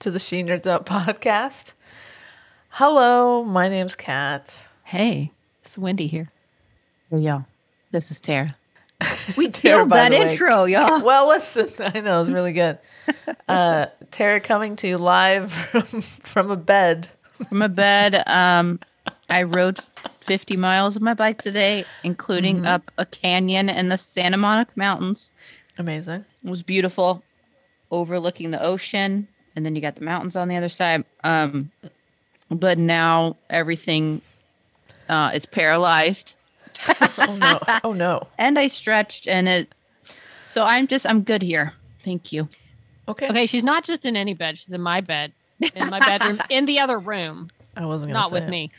to the She Nerds Out podcast. Hello, my name's Kat. Hey, it's Wendy here. Hey, y'all. This is Tara. We Tara, killed that the way. intro, y'all. Well, listen, I know it was really good. Uh, Tara coming to you live from, from a bed. From a bed, um, I rode 50 miles on my bike today, including Mm-hmm. up a canyon in the Santa Monica Mountains. Amazing. It was beautiful, overlooking the ocean, and then you got the mountains on the other side. Um, but now everything uh, is paralyzed, Oh no! Oh no! and I stretched, and it. So I'm just I'm good here. Thank you. Okay. Okay, she's not just in any bed. She's in my bed, in my bedroom, in the other room, I wasn't gonna not say with it. me.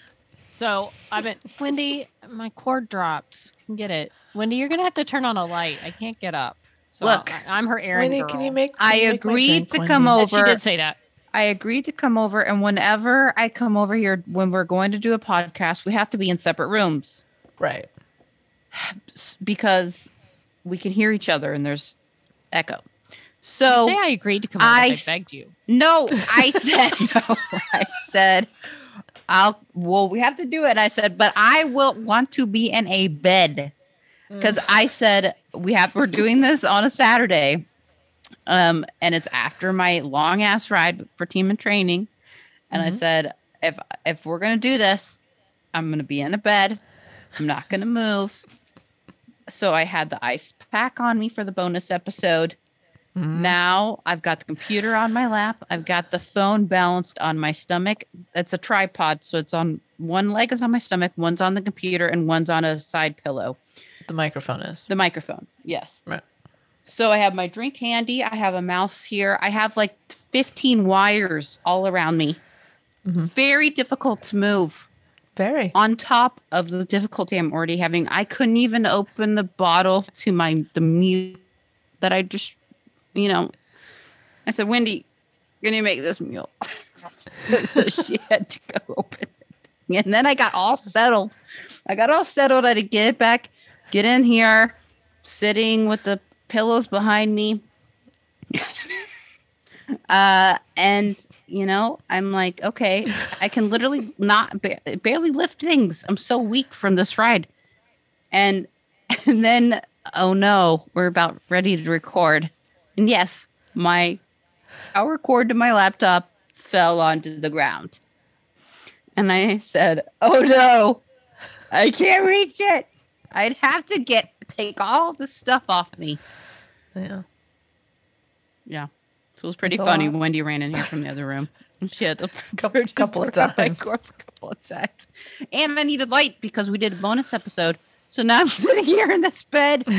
So I've been, Wendy, my cord dropped. Get it. Wendy, you're going to have to turn on a light. I can't get up. So Look, I, am her errand Wendy, girl. can you make? I can you make my agreed to Wendy? come over. She did say that. I agreed to come over, and whenever I come over here, when we're going to do a podcast, we have to be in separate rooms Right. because we can hear each other and there's echo. You So say I agreed to come over. I I, s- begged you. no, I said no. I said I'll. Well, we have to do it. I said, but I will want to be in a bed because mm. I said we have. We're doing this on a Saturday, um, and it's after my long ass ride for team and training. And I Mhm. said, if if we're gonna do this, I'm gonna be in a bed. I'm not gonna move. So I had the ice pack on me for the bonus episode. Mhm. Now I've got the computer on my lap. I've got the phone balanced on my stomach. It's a tripod, so it's on one leg is on my stomach, one's on the computer, and one's on a side pillow. The microphone is. The microphone, yes. Right. So I have my drink handy. I have a mouse here. I have like 15 wires all around me. Mhm. Very difficult to move. Very. On top of the difficulty I'm already having, I couldn't even open the bottle to my the meal that I just, you know, I said, Wendy, can you make this mule? so she had to go open it. And then I got all settled. I got all settled. I had to get back, get in here, sitting with the pillows behind me. uh, and you know, I'm like, okay, I can literally not ba- barely lift things. I'm so weak from this ride. And and then oh no, we're about ready to record. And yes, my power cord to my laptop fell onto the ground. And I said, "Oh no. I can't reach it. I'd have to get take all the stuff off me." Yeah. Yeah. So it was pretty That's funny. Wendy ran in here from the other room. And she had to Couple- couple of times. a couple of times. And I needed light because we did a bonus episode. So now I'm sitting here in this bed.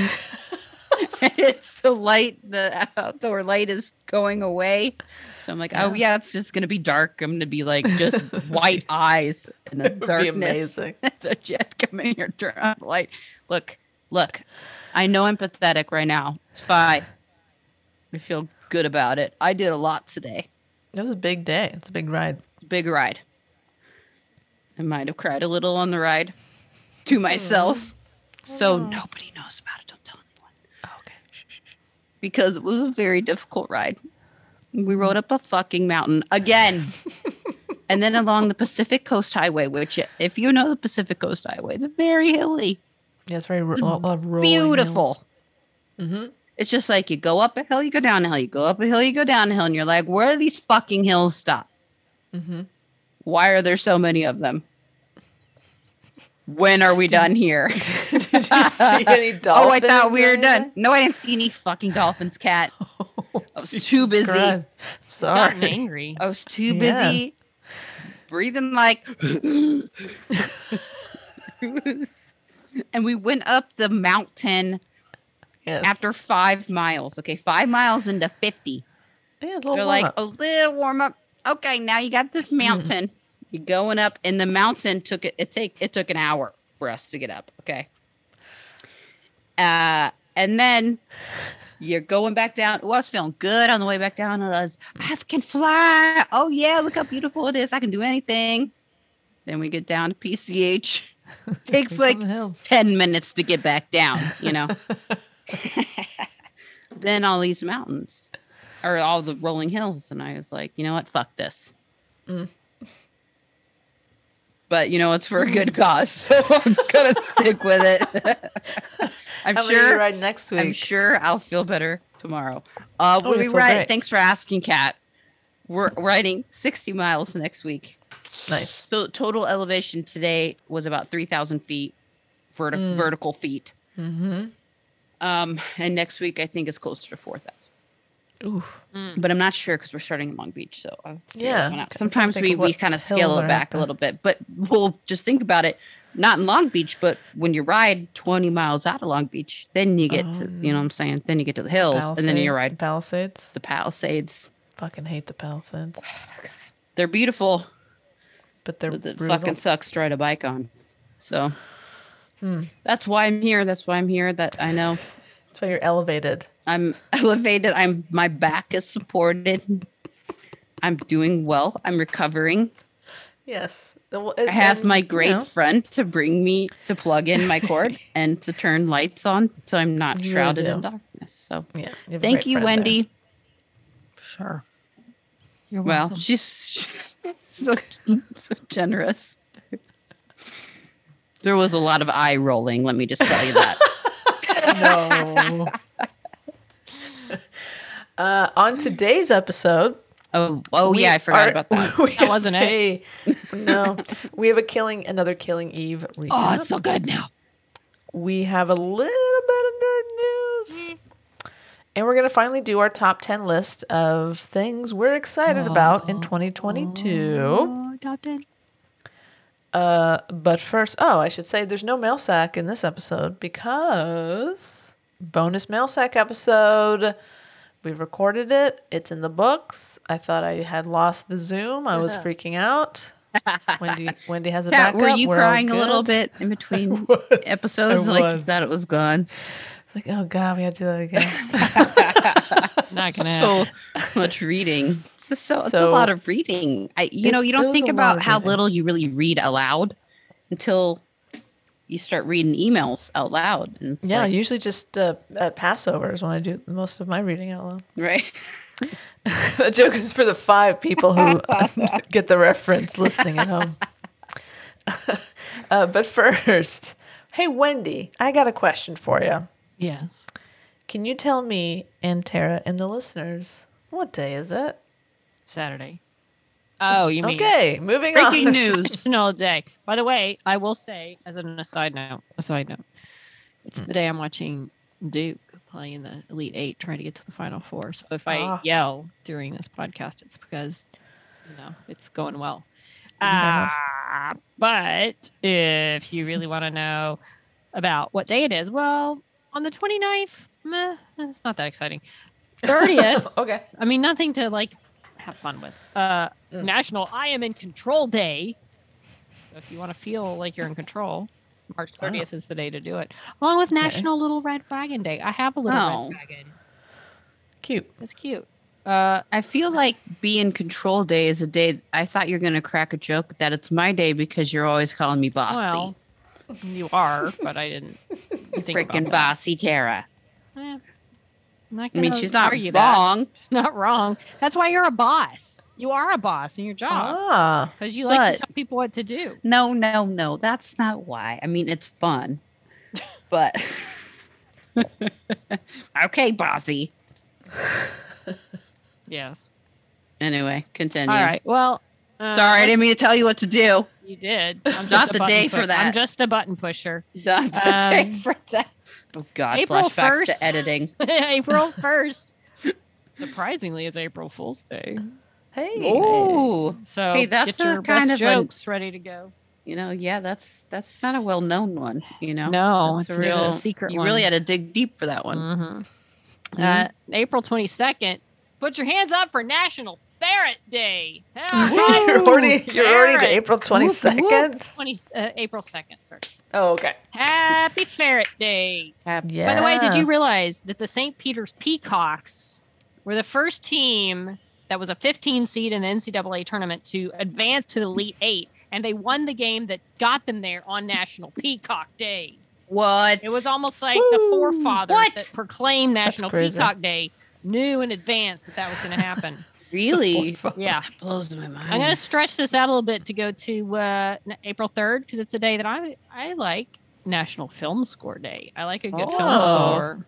it's the light, the outdoor light is going away. So I'm like, oh Yeah. it's just gonna be dark. I'm gonna be like just white eyes in the would be darkness. amazing. so Jet come in here, turn on the light. Look, look. I know I'm pathetic right now. It's fine. I feel good about it. I did a lot today. It was a big day. It's a big ride. Big ride. I might have cried a little on the ride to hmm. myself. So hmm. nobody knows about it. Don't tell anyone. Oh, okay. Shh, shh, shh. Because it was a very difficult ride. We rode up a fucking mountain again. and then along the Pacific Coast Highway, which, if you know the Pacific Coast Highway, it's very hilly. Yeah, it's very ro- a lot of beautiful. Mm-hmm. It's just like you go up a hill, you go down a hill, you go up a hill, you go down a hill, and you're like, where do these fucking hills stop? Mm-hmm. Why are there so many of them? When are we done here? Did you see any dolphins? oh, I thought we were done. No, I didn't see any fucking dolphins, Kat. Oh, I was Jesus too busy. Christ. She's gotten Sorry. angry. I was too Yeah. busy breathing like. and we went up the mountain Yes. after five miles. Okay, five miles into 50. yeah, a little They're warm like up. a little warm up. okay, now you got this hmm. mountain. You're going up, and the mountain took it. It take it took an hour for us to get up. Okay. Uh, and then you're going back down. Oh, I was feeling good on the way back down. I was, I can fly. Oh yeah, look how beautiful it is. I can do anything. Then we get down to PCH. Takes like On the hills. 10 minutes to get back down, you know. then all these mountains or all the rolling hills. And I was like, you know what? Fuck this. Mm. But you know, it's for a good cause. So I'm going to stick with it. I'm How many are you sure. riding next week? I'm sure I'll feel better tomorrow. Uh, Oh, we ride, great. thanks for asking, Kat. We're riding 60 miles next week. Nice. So total elevation today was about 3,000 feet, verti- Mm. vertical feet. Mm-hmm. Um, and next week I think is closer to 4,000. Ooh. But I'm not sure because we're starting in Long Beach. So I'll Yeah, that one I'm out. sometimes we, we kind of scale it back a little bit. But we'll just think about it. Not in Long Beach, but when you ride 20 miles out of Long Beach, then you get to, you know what I'm saying? Then you get to the hills and then you Palisade- ride Palisades. the Palisades. Fucking hate the Palisades. They're beautiful. But they're but it fucking sucks to ride a bike on. So Hmm. that's why I'm here. That's why I'm here. That I know That's why you're elevated. I'm elevated. I'm my back is supported. I'm doing well. I'm recovering. Yes. Well, I have and, my you great know, friend to bring me to plug in my cord and to turn lights on so I'm not You really shrouded in darkness. So yeah, you thank you, friend there. Wendy. Sure. You're Well, welcome. she's so so generous. There was a lot of eye rolling, let me just tell you that. No. Uh, on today's episode, Oh, oh we yeah, I forgot are- about that. That wasn't it. No, we have a killing, another Killing Eve recap. oh, it's so good now. we have a little bit of nerd news. And we're going to finally do our top 10 list of things we're excited about in 2022. Oh, top 10. Uh, but first, oh, I should say there's no mail sack in this episode because bonus mail sack episode. We've recorded it. It's in the books. I thought I had lost the Zoom. I was freaking out. Wendy, Wendy has a Pat, backup. were you We're crying a little bit in between was. episodes? I Like you thought it was gone. It's like, oh god, we had to do that again. Not gonna happen. So much reading. It's just so, it's a lot of reading. I you know, you don't think about how reading. little you really read aloud until you start reading emails out loud. And yeah, like, usually just uh, at Passovers when I do most of my reading out loud. right. the joke is for the five people who get the reference listening at home. uh, but first, hey Wendy, I got a question for you. Yes. Can you tell me and Tara and the listeners what day is it? Saturday. Oh, you mean Okay, moving on. Breaking on. news. National Day. By the way, I will say, as an aside note, a side note, it's the day I'm watching Duke playing the Elite Eight, trying to get to the Final Four. So if I Ah. yell during this podcast, it's because you know it's going well. Fair. Uh, but if you really want to know about what day it is, well, on the 29th, meh, it's not that exciting. 30th, okay. I mean, nothing to like have fun with. Uh, Mm. National I Am in Control Day. So if you want to feel like you're in control, March Wow. 30th is the day to do it. Along with National Little Red Wagon Day. I have a little Oh. red wagon. Cute. It's cute. Uh, I feel like being control day is a day I thought you're gonna crack a joke that it's my day because you're always calling me bossy. well, you are, but I didn't think Freaking bossy Tara. Eh, not mean, she's not argue that. wrong. Not wrong. That's why you're a boss. You are a boss in your job Ah, because you like to tell people what to do. No, no, no. That's not why. I mean, it's fun. But okay, bossy. Yes. Anyway, continue. All right. Well, uh, Sorry, I didn't mean to tell you what to do. You did. I'm just Not the day for that. I'm just a button pusher. Not to Um, take for that. Oh God, April flashbacks 1st. to editing. April 1st. Surprisingly, it's April Fool's Day. Hey. Oh, So Hey, that's get a your kind best of a- jokes ready to go. you know, yeah, that's that's not a well-known one. You know, No, That's it's a a real secret You one. really had to dig deep for that one. Mhm. Uh, April 22nd, put your hands up for National Ferret Day. you're already you're already to April twenty second. 20, uh, April 2nd, sorry. Oh, okay. Happy Ferret Day. Yeah. By the way, did you realize that the St. Peter's Peacocks were the first team that was a 15 seed in the NCAA tournament to advance to the Elite Eight, and they won the game that got them there on National Peacock Day. What? It was almost like the forefathers What? that proclaimed National. Peacock Day knew in advance that that was going to happen. really yeah. blows my mind. I'm going to stretch this out a little bit to go to uh, April 3rd because it's a day that I I like National Film Score Day. I like a good film Oh. score.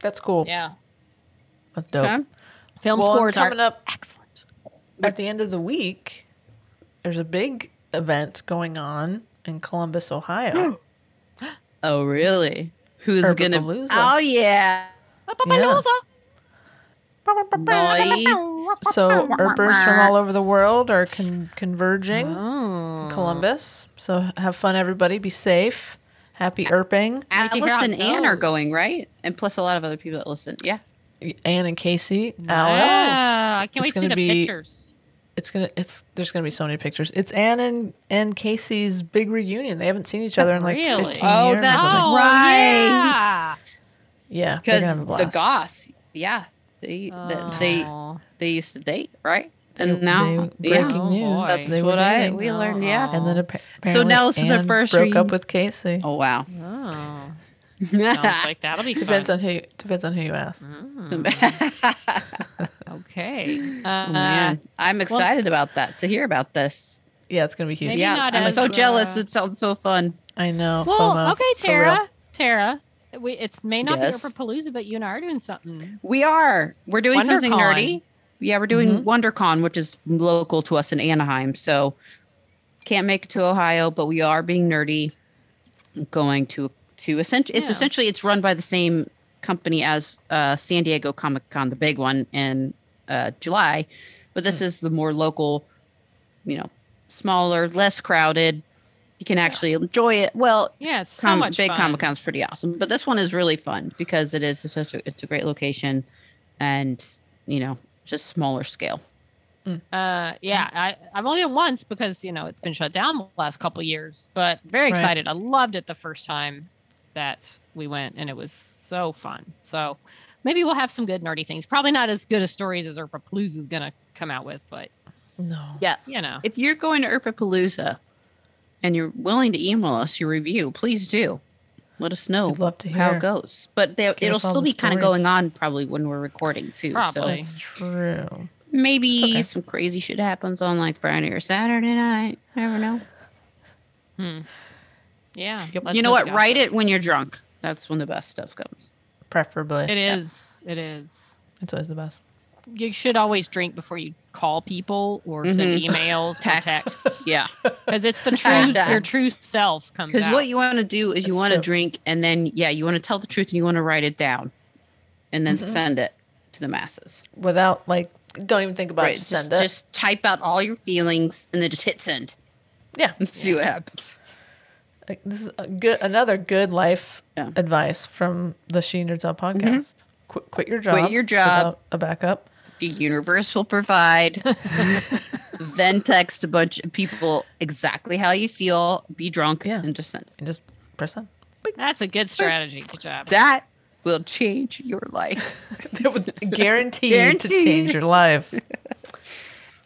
That's cool. Yeah. That's dope. Okay. Film Well, scores are coming up excellent. at the end of the week, there's a big event going on in Columbus, Ohio. Hmm. Oh, really? Who's gonna? Herbapalooza. Oh yeah. Papapalooza. Nice. so Earpers from all over the world are con- converging Oh. in Columbus. So have fun, everybody. Be safe. Happy Earping. to hear Alice and Anne are going right, and plus a lot of other people that listen. Yeah. Anne and Casey, Alice. Ah, I can't It's wait to see the be- pictures. It's gonna. It's there's gonna be so many pictures. It's Anne and, and Casey's big reunion. They haven't seen each other in like Really? 15 Oh, years. that's or something. oh, right. Yeah. yeah. Because gonna have a the blast. Goss, yeah, they the, they Oh. they used to date, right? They- And now, they- breaking Oh, news. boy. that's they what I we learned. Yeah. And then appa- apparently now this is her first broke reunion. up with Casey. Oh wow. Oh. Sounds like that'll be Depends fun. on who depends on who you ask. Okay. Oh, Uh, man, I'm excited about that to hear about this. Yeah, it's gonna be huge. Maybe yeah, I'm as, so uh, jealous. It sounds so fun. I know. Well, FOMO, okay. Tara. Tara. We, it may not Yes. be for Palooza, but you and I are doing something. We are. We're doing something nerdy. Yeah, we're doing Mm-hmm. WonderCon, which is local to us in Anaheim. So can't make it to Ohio, but we are being nerdy. Going to to essentially, it's Yeah. essentially it's run by the same company as uh, San Diego Comic Con, the big one in uh, July, but this Hmm. is the more local, you know, smaller, less crowded. You can actually enjoy it. Well, Yeah, it's so Com- much big fun. Comic Con's pretty awesome, but this one is really fun because it is such a it's a great location, and you know just smaller scale. Uh, yeah, I, I've only been once because you know it's been shut down the last couple of years, but very Right. excited. I loved it the first time that we went, and it was so fun. So maybe we'll have some good nerdy things. Probably not as good as stories as Palooza is gonna come out with, but No. Yeah, you know, if you're going to Palooza and you're willing to email us your review, please do. Let us know We'd love to hear. how it goes. But they, it'll still the be kind of going on probably when we're recording too. Probably. That's true. Maybe okay. some crazy shit happens on like Friday or Saturday night. I never know. Hmm. Yeah. Yep. you know just what? gossip. Write it when you're drunk. That's when the best stuff comes. Preferably. It is. It is. It's always the best. You should always drink before you call people or send Mhm. emails, Text. texts, yeah. because it's the truth. your true self comes Because what you want to do is you want to drink and then, yeah, you want to tell the truth and you want to write it down and then send it to the masses. Without like, don't even think about it. Just Just, send it. just type out all your feelings and then just hit send yeah. and see what happens. Like, this is a good another good life Yeah. advice from the She Nerds Out podcast. Quit, quit your job. Quit your job. A backup. The universe will provide. then text a bunch of people exactly how you feel, be drunk, Yeah. and just send. And just press send. That's a good strategy. Good job. That will change your life. It would guarantee to change your life.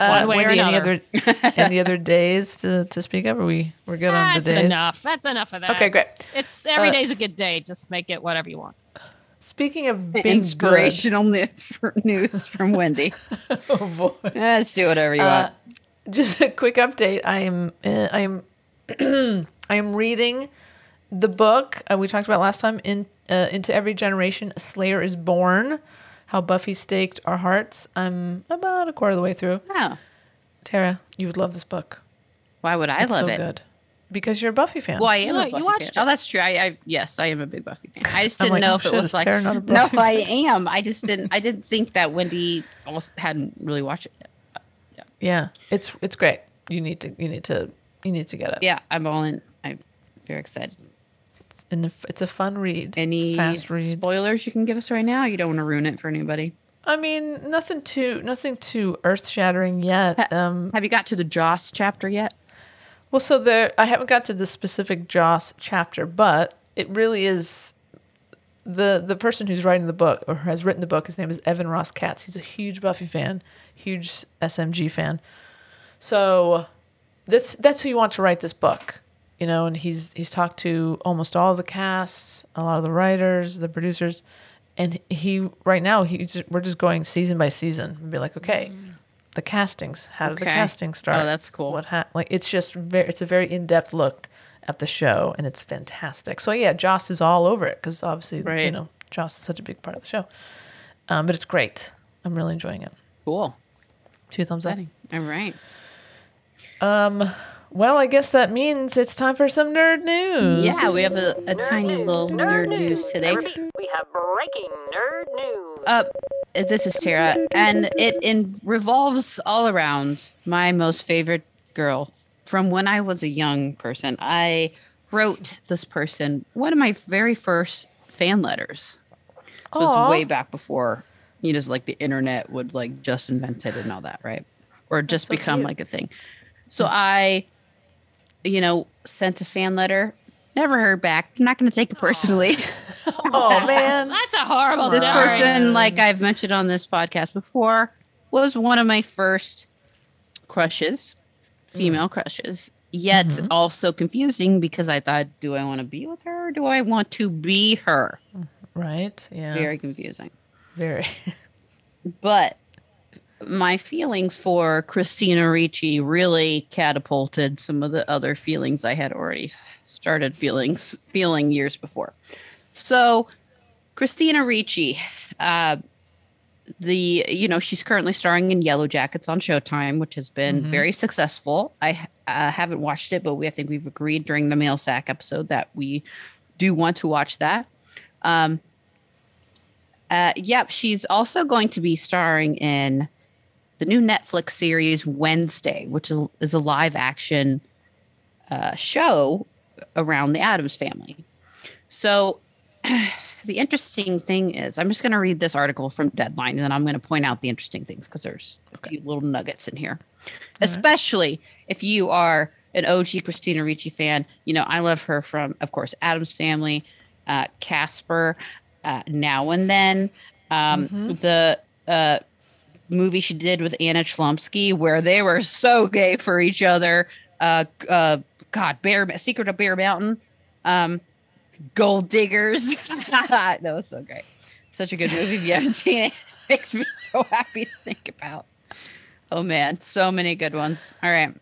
Uh, One way or Wendy, any other any other days to, to speak of? Are we we're good on the That's days? enough. That's enough of that. Okay, great. It's every Uh, day's a good day. Just make it whatever you want. Speaking of being good, Inspirational news news from Wendy. oh boy. Let's do whatever you Uh, want. just a quick update. I am uh, I am I am reading the book uh, we talked about last time in uh, into every generation. A Slayer is born. How Buffy staked our hearts. I'm about a quarter of the way through. Oh, Tara, you would love this book. why would I it's love so it? good because you're a Buffy fan. Well, I am You- a you watched fan. Oh, it. Oh, that's true. I, I yes, I am a big Buffy fan. I just didn't like, know oh, if it was like Tara not a no, Buffy I am. I just didn't. I didn't think that Wendy almost hadn't really watched it. Yet. Yeah, it's it's great. You need to you need to you need to get it. Yeah, I'm all in. I'm very excited. And it's a fun read. Any fast read. spoilers you can give us right now? You don't want to ruin it for anybody. I mean, nothing too nothing too earth shattering yet. Um, Have you got to the Joss chapter yet? well, so there, I haven't got to the specific Joss chapter, but it really is the the person who's writing the book or has written the book. His name is Evan Ross Katz. He's a huge Buffy fan, huge SMG fan. So this that's who you want to write this book, you know. And he's he's talked to almost all the casts, a lot of the writers, the producers, and he right now he's we're just going season by season and be like, okay, the castings, how did the casting start? Oh, that's cool. What ha- like it's just very it's a very in depth look at the show, and it's fantastic. So yeah, Joss is all over it because obviously you know Joss is such a big part of the show, um, but it's great. I'm really enjoying it. Cool. Two thumbs up. All right. Um, well, I guess that means it's time for some nerd news. Yeah, we have a, a tiny little nerd news today. We have breaking nerd news. Uh, this is Tara, and it in, revolves all around my most favorite girl from when I was a young person. I wrote this person one of my very first fan letters. This was way back before, you know, like the internet would like just invented and all that, right? Or just so become cute. like a thing. So I, you know, sent a fan letter. Never heard back. I'm not going to take it personally. Oh man. That's a horrible this story. person, like I've mentioned on this podcast before, was one of my first crushes, female hmm. crushes. Yet mm-hmm. also confusing because I thought, do I want to be with her or do I want to be her? Right. Yeah. Very confusing. Very. But my feelings for Christina Ricci really catapulted some of the other feelings I had already started feelings feeling years before. So, Christina Ricci, uh, the you know she's currently starring in Yellow Jackets on Showtime, which has been very successful. I uh, haven't watched it, but we I think we've agreed during the mail sack episode that we do want to watch that. Um, uh, yep, she's also going to be starring in the new Netflix series Wednesday, which is, is a live action uh, show around the Addams family. So, the interesting thing is, I'm just going to read this article from Deadline and then I'm going to point out the interesting things because there's a few little nuggets in here. Especially if you are an OG Christina Ricci fan. You know, I love her from, of course, Addams Family, uh, Casper, uh, Now and Then, um, the uh, movie she did with Anna Chlumsky where they were so gay for each other. Uh, uh, God, Bear Secret of Bear Mountain, um, Gold Diggers. that was so great. Such a good movie. If you haven't seen it, it makes me so happy to think about. Oh man, so many good ones. All right.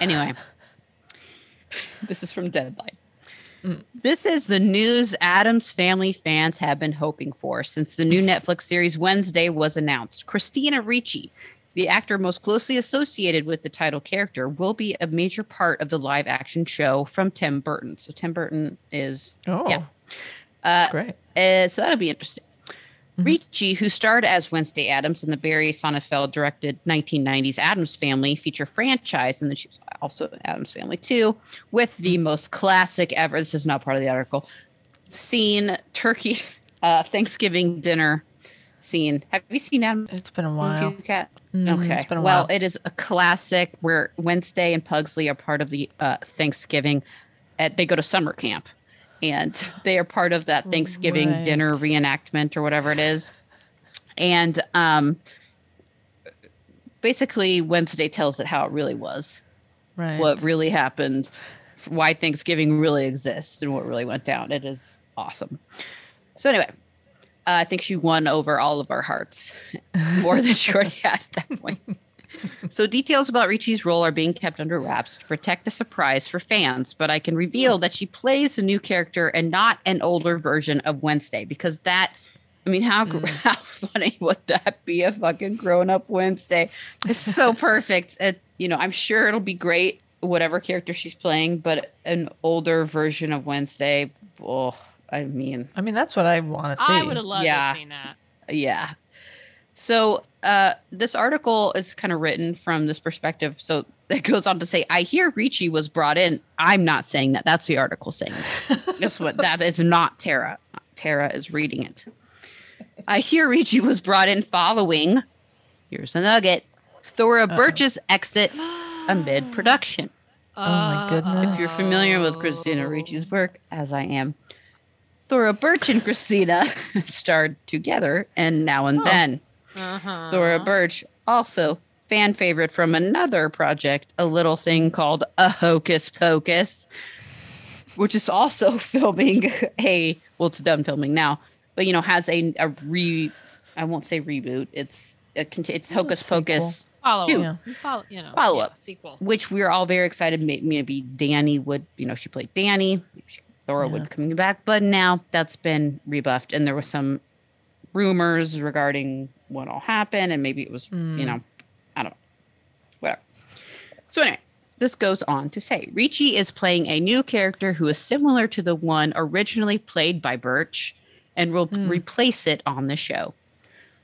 Anyway, this is from Deadline. This is the news Addams family fans have been hoping for since the new Netflix series Wednesday was announced. Christina Ricci, the actor most closely associated with the title character, will be a major part of the live action show from Tim Burton. So Tim Burton is Oh. Yeah. uh, Great. uh, so that'll be interesting. Ricci, who starred as Wednesday Addams in the Barry Sonnenfeld directed 1990s Addams Family feature franchise, and then she was also Addams Family too, with the most classic ever. This is not part of the article. Scene turkey uh, Thanksgiving dinner scene. Have you seen Adam It's been a while. Two Cat? Mhm, Okay. it's been a well, while. it is a classic where Wednesday and Pugsley are part of the uh, Thanksgiving. At, they go to summer camp, and they are part of that Thanksgiving Right. dinner reenactment or whatever it is. And um, basically, Wednesday tells it how it really was, Right. what really happened, why Thanksgiving really exists, and what really went down. It is awesome. So anyway, uh, I think she won over all of our hearts more than she already had at that point. So details about Ricci's role are being kept under wraps to protect the surprise for fans, but I can reveal that she plays a new character and not an older version of Wednesday because that I mean how gr mm. how funny would that be a fucking grown up Wednesday? It's so perfect. It, you know, I'm sure it'll be great whatever character she's playing, but an older version of Wednesday, oh, I mean, I mean, that's what I want to see. I would have loved Yeah. to see that. yeah. So uh, this article is kind of written from this perspective. So it goes on to say, I hear Ricci was brought in. I'm not saying that. That's the article saying. Guess what? That is not Tara. Tara is reading it. I hear Ricci was brought in following. Here's a nugget. Thora Birch's exit amid production. Oh my goodness. If you're familiar with Christina Ricci's work, as I am, Thora Birch and Christina starred together and now and then. Uh-huh. Thora Birch, also fan favorite from another project, a little thing called A Hocus Pocus, which is also filming a, well, it's done filming now, but you know, has a, a re, I won't say reboot, it's, a, cont- it's Hocus sequel. Pocus Follow Two. up. Follow, you know, Follow yeah, up. sequel. which we are all very excited. Maybe Danny would, you know, she played Danny. She- Thora Yeah. would coming back, but now that's been rebuffed, and there was some rumors regarding what all happened, and maybe it was, you know, I don't know, whatever. So anyway, this goes on to say Ricci is playing a new character who is similar to the one originally played by Birch, and will replace it on the show.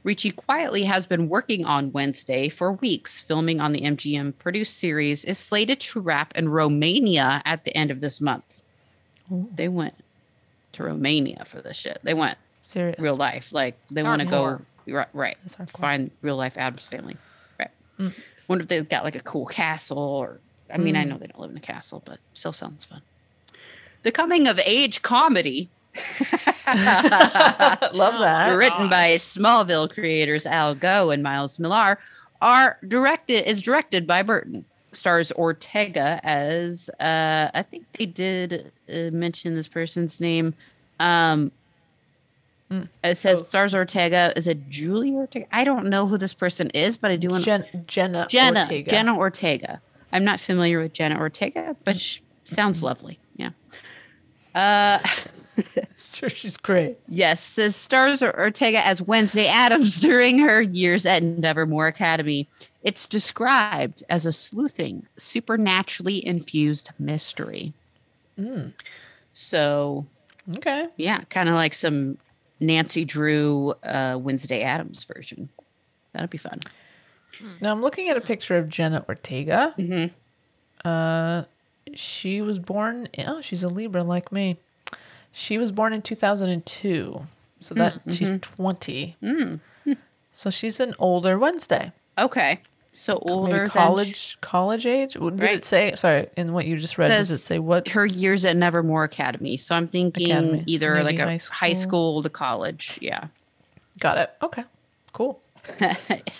Ricci quietly has been working on Wednesday for weeks. Filming on the MGM produced series is slated to wrap in Romania at the end of this month. They went to Romania for this shit. They went Serious. real life. Like they want to go right, right. Find real life Addams family. Right. Wonder if they've got like a cool castle or I mean, I know they don't live in a castle, but still sounds fun. The coming of age comedy Love that. written by Smallville creators Al Gough and Miles Millar, are directed is directed by Burton. Stars Ortega as uh, I think they did uh, mention this person's name. Um, It says stars Ortega. Is it Julie Ortega? I don't know who this person is, but I do want Jen, Jenna. Jenna Ortega. Jenna Ortega. I'm not familiar with Jenna Ortega, but she sounds lovely. Yeah. Uh, Sure, she's great. Yes, says stars Ortega as Wednesday Addams during her years at Nevermore Academy. It's described as a sleuthing, supernaturally infused mystery. So, Okay. yeah, kind of like some Nancy Drew uh, Wednesday Addams version. That'd be fun. Now I'm looking at a picture of Jenna Ortega. Mhm. Uh, she was born. Oh, she's a Libra like me. She was born in 2002, so that she's 20. So she's an older Wednesday. Okay. So Maybe older than college college age. Did Right. it say? Sorry, in what you just read, does it say what? her years at Nevermore Academy. So I'm thinking Academy. either Maybe like a high high school. school to college. Yeah. Got it. Okay, cool.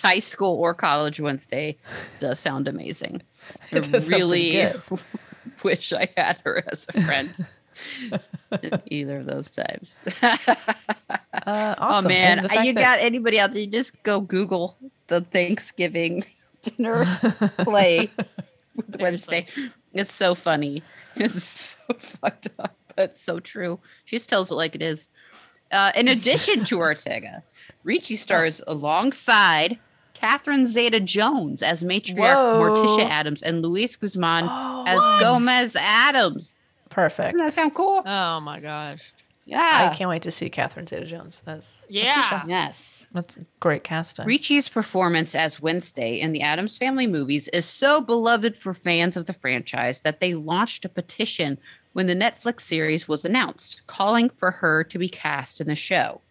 high school or college Wednesday does sound amazing. I It does sound really wish I had her as a friend. Either of those times. Uh, awesome. Oh man, And the fact you that- got anybody out there? You just go Google the Thanksgiving dinner play with Wednesday. It's so funny. It's so fucked up, but so true. She just tells it like it is. Uh, in addition to Ortega, Ricci stars alongside Catherine Zeta Jones as matriarch Whoa. Morticia Addams and Luis Guzman Oh, as what? Gomez Addams. Perfect. Doesn't that sound cool? Oh my gosh. Yeah. I can't wait to see Catherine Zeta-Jones. That's Yeah. Yes. that's great casting. Ricci's performance as Wednesday in the Addams Family movies is so beloved for fans of the franchise that they launched a petition when the Netflix series was announced, calling for her to be cast in the show.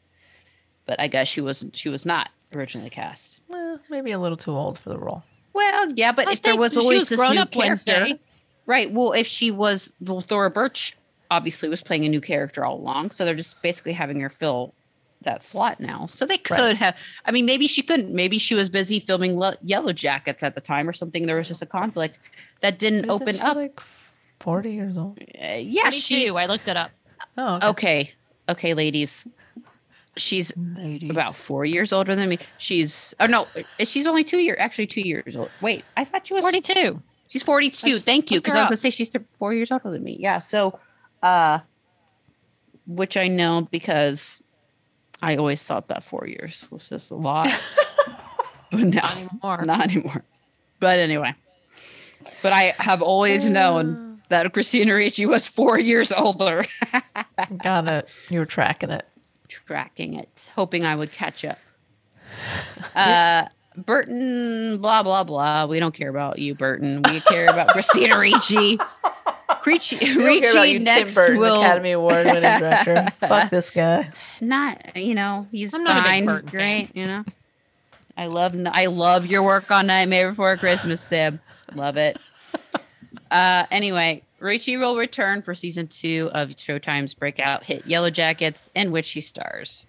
But I guess she wasn't. She was not originally cast. Well, maybe a little too old for the role. Well, yeah, but I if there was she always was this grown new up character, Wednesday. right? Well, if she was, well, Thora Birch obviously was playing a new character all along, so they're just basically having her fill that slot now. So they could Right. have. I mean, maybe she couldn't. Maybe she was busy filming Le- Yellow Jackets at the time or something. There was just a conflict that didn't isn't open she up. like forty years old. Uh, yeah, she. I looked it up. Oh, okay. Okay, okay, ladies. She's about four years older than me. She's oh no, she's only two years. Actually, two years old. Wait, I thought she was 42. She's 42. Let's Thank you. Because I was going to say she's four years older than me. Yeah. So, uh, which I know because I always thought that four years was just a lot. but now, Not anymore. not anymore. But anyway, but I have always known that Christina Ricci was four years older. Got it. You were tracking it. Tracking it, hoping I would catch up. Uh, Burton, blah blah blah. We don't care about you, Burton. We care about Christina Ricci. Ricci, We don't care about Ricci next Tim Burton, will Academy Award winning director. Fuck this guy. not. You know, he's I'm not a big fine. He's Burton great. You know, I love. I love your work on Nightmare Before Christmas, Deb. Love it. Uh, anyway, Ricci will return for season two of Showtime's breakout hit Yellow Jackets, in which he stars.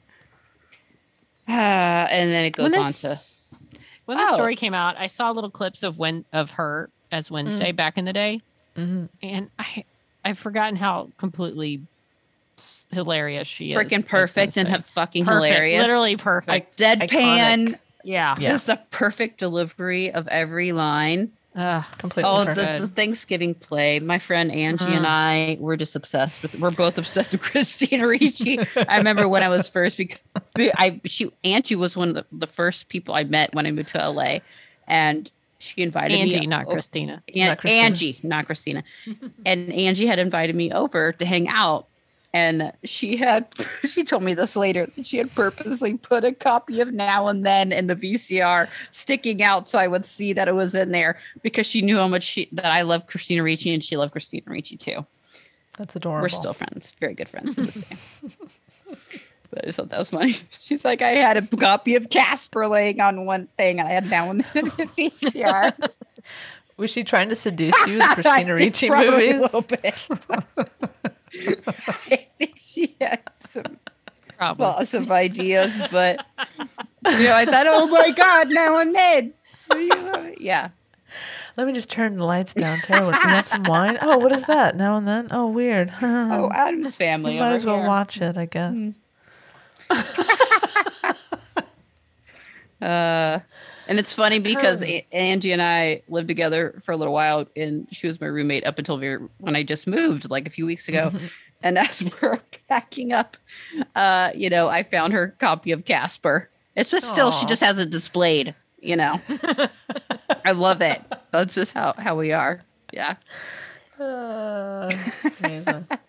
Uh, and then it goes When on this- to When the Oh. story came out, I saw little clips of when of her as Wednesday back in the day, hmm and I I've forgotten how completely hilarious she is. freaking perfect and have fucking Perfect, hilarious. literally perfect. deadpan. yeah. Yeah. Just the perfect delivery of every line. Ugh. Completely Oh, the, the Thanksgiving play. My friend Angie and I were just obsessed with. We're both obsessed with Christina Ricci. I remember when I was first because I she Angie was one of the, the first people I met when I moved to LA, and she invited Angie, me. not o- Christina. An- Not Christina. Angie, not Christina. and Angie had invited me over to hang out. And she had, she told me this later. that She had purposely put a copy of Now and Then in the VCR sticking out so I would see that it was in there because she knew how much she, that I love Christina Ricci and she loved Christina Ricci too. That's adorable. We're still friends, very good friends to this day. but I just thought that was funny. She's like, I had a copy of Casper laying on one thing, and I had Now and Then in the VCR. Was she trying to seduce you with Christina think Ricci probably A movies? little bit. I think she had some, Probably. well, some ideas, but you know, I thought, oh my god, now and then. Yeah, Let me just turn the lights down. Tara, look, you want some wine? Oh, what is that? Now and then? Oh, weird. oh, Addams family. you might over as well here. watch it, I guess. Mm. Uh, and it's funny because A- Angie and I lived together for a little while, and she was my roommate up until very, when I just moved, like a few weeks ago. and as we're packing up, uh, you know, I found her copy of Casper. It's just still she just has it displayed. You know, I love it. That's just how how we are. Yeah. Uh, amazing.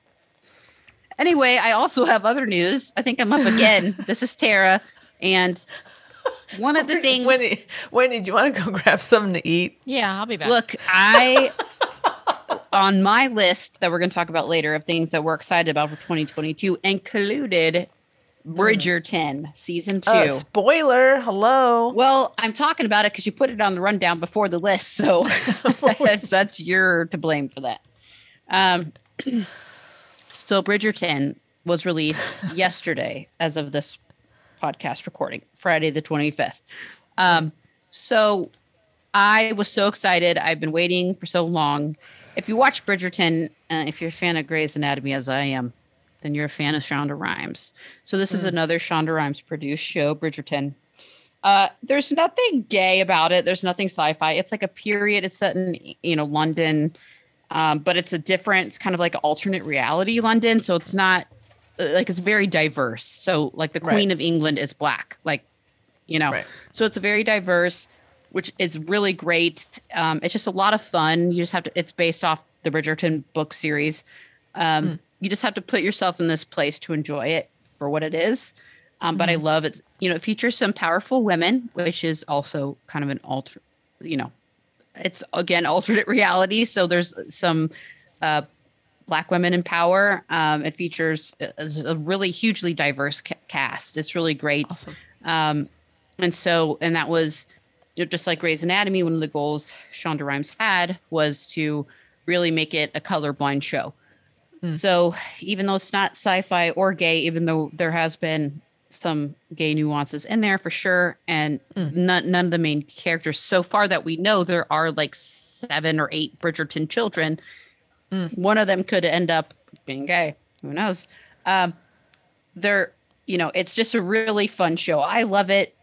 Anyway, I also have other news. I think I'm up again. this is Tara, and one of the things. Wendy, Wendy, do you want to go grab something to eat? yeah, I'll be back. Look, I on my list that we're going to talk about later of things that we're excited about for 2022 included Bridgerton season two. Oh, spoiler. Hello. well, I'm talking about it because you put it on the rundown before the list, so that's, that's you're to blame for that. Um, so Bridgerton was released yesterday, as of this podcast recording, Friday the 25th. Um, so I was so excited. I've been waiting for so long. If you watch Bridgerton, uh, if you're a fan of Grey's Anatomy, as I am, then you're a fan of Shonda Rhimes. So this is another Shonda Rhimes produced show, Bridgerton. Uh, there's nothing gay about it. There's nothing sci-fi. It's like a period. It's set in you know London, um, but it's a different. It's kind of like alternate reality London. So it's not uh, like it's very diverse. So like the Queen Right. of England is black. Like you know, Right. so it's very diverse, which is really great. Um, it's just a lot of fun. You just have to. It's based off the Bridgerton book series. Um, You just have to put yourself in this place to enjoy it for what it is. Um, But I love it. You know, it features some powerful women, which is also kind of an alter. You know, it's again alternate reality. So there's some uh, black women in power. Um, it features a, a really hugely diverse ca- cast. It's really great. Awesome. Um, and so, and that was you know, just like Grey's Anatomy. One of the goals Shonda Rhimes had was to really make it a colorblind show. So even though it's not sci-fi or gay, even though there has been some gay nuances in there for sure, and mm-hmm. none, none of the main characters so far that we know there are like seven or eight Bridgerton children. Mm. One of them could end up being gay. Who knows? Um, they're you know it's just a really fun show i love it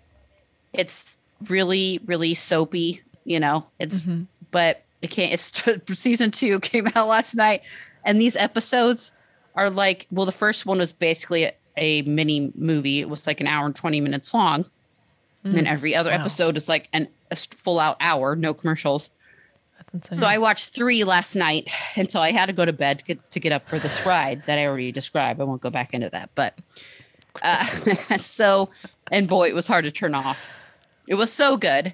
it's really really soapy you know it's mm-hmm. but it can't it's season two came out last night and these episodes are like well the first one was basically a, mini movie it was like an hour and 20 minutes long and every other Wow. episode is like an, a full out hour no commercials so I watched three last night until I had to go to bed to get, to get up for this ride that I already described. I won't go back into that, but uh, so and boy, it was hard to turn off. It was so good.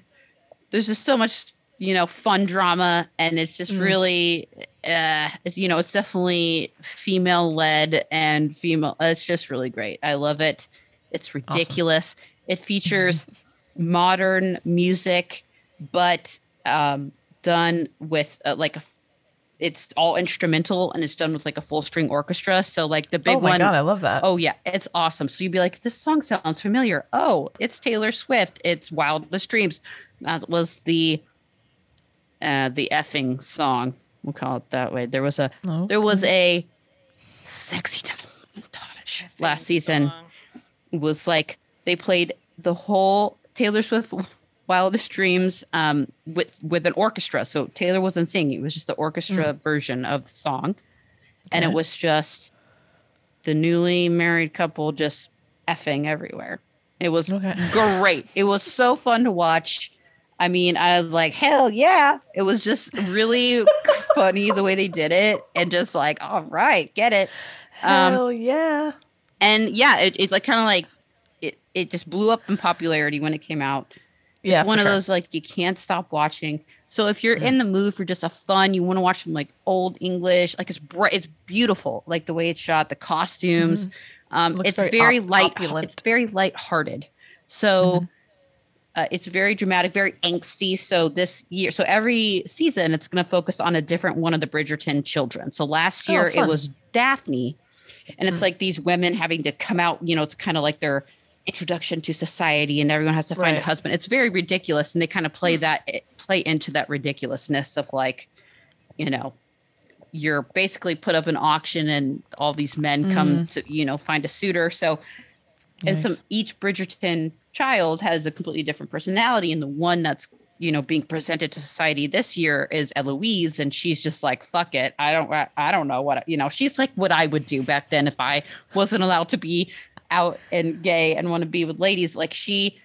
There's just so much you know, fun drama, and it's just Mm. really, uh, it's, you know, it's definitely female led and female. It's just really great. I love it. It's ridiculous. It features modern music, but um, done with uh, like a. It's all instrumental and it's done with like a full string orchestra. So like the big oh my one, god, I love that. Oh yeah, it's awesome. So you'd be like, this song sounds familiar. Oh, it's Taylor Swift. It's Wildest Dreams. That was the uh the effing song. We'll call it that way. There was a Oh, there was a sexy touch last season was like they played the whole Taylor Swift Wildest Dreams um with with an orchestra. So Taylor wasn't singing, it was just the orchestra version of the song. And it was just the newly married couple just effing everywhere. It was Okay. great. It was so fun to watch. I mean, I was like, hell yeah. It was just really funny the way they did it and just like, all right, get it. Um, Hell yeah. and yeah, it, it's like kind of like it, it just blew up in popularity when it came out. It's Yeah, one of sure. those like you can't stop watching. So if you're in the mood for just a fun, you want to watch some like old English, like it's bright, it's beautiful, like the way it's shot, the costumes. Um, Mm-hmm. Looks it's very very, op- light. opulent. It's very light-hearted. So Mm-hmm. Uh, it's very dramatic, very angsty. So this year, so every season, it's going to focus on a different one of the Bridgerton children. So last Oh, year it was Daphne, and it's like these women having to come out. You know, it's kind of like their introduction to society, and everyone has to find a husband. It's very ridiculous, and they kind of play that eh, play into that ridiculousness of like, you know, you're basically put up an auction, and all these men come to you know find a suitor. So and Nice. some each Bridgerton child has a completely different personality, and the one that's you know being presented to society this year is Eloise, and she's just like fuck it, I don't I don't know what you know. She's like what I would do back then if I wasn't allowed to be out and gay and want to be with ladies. Like she,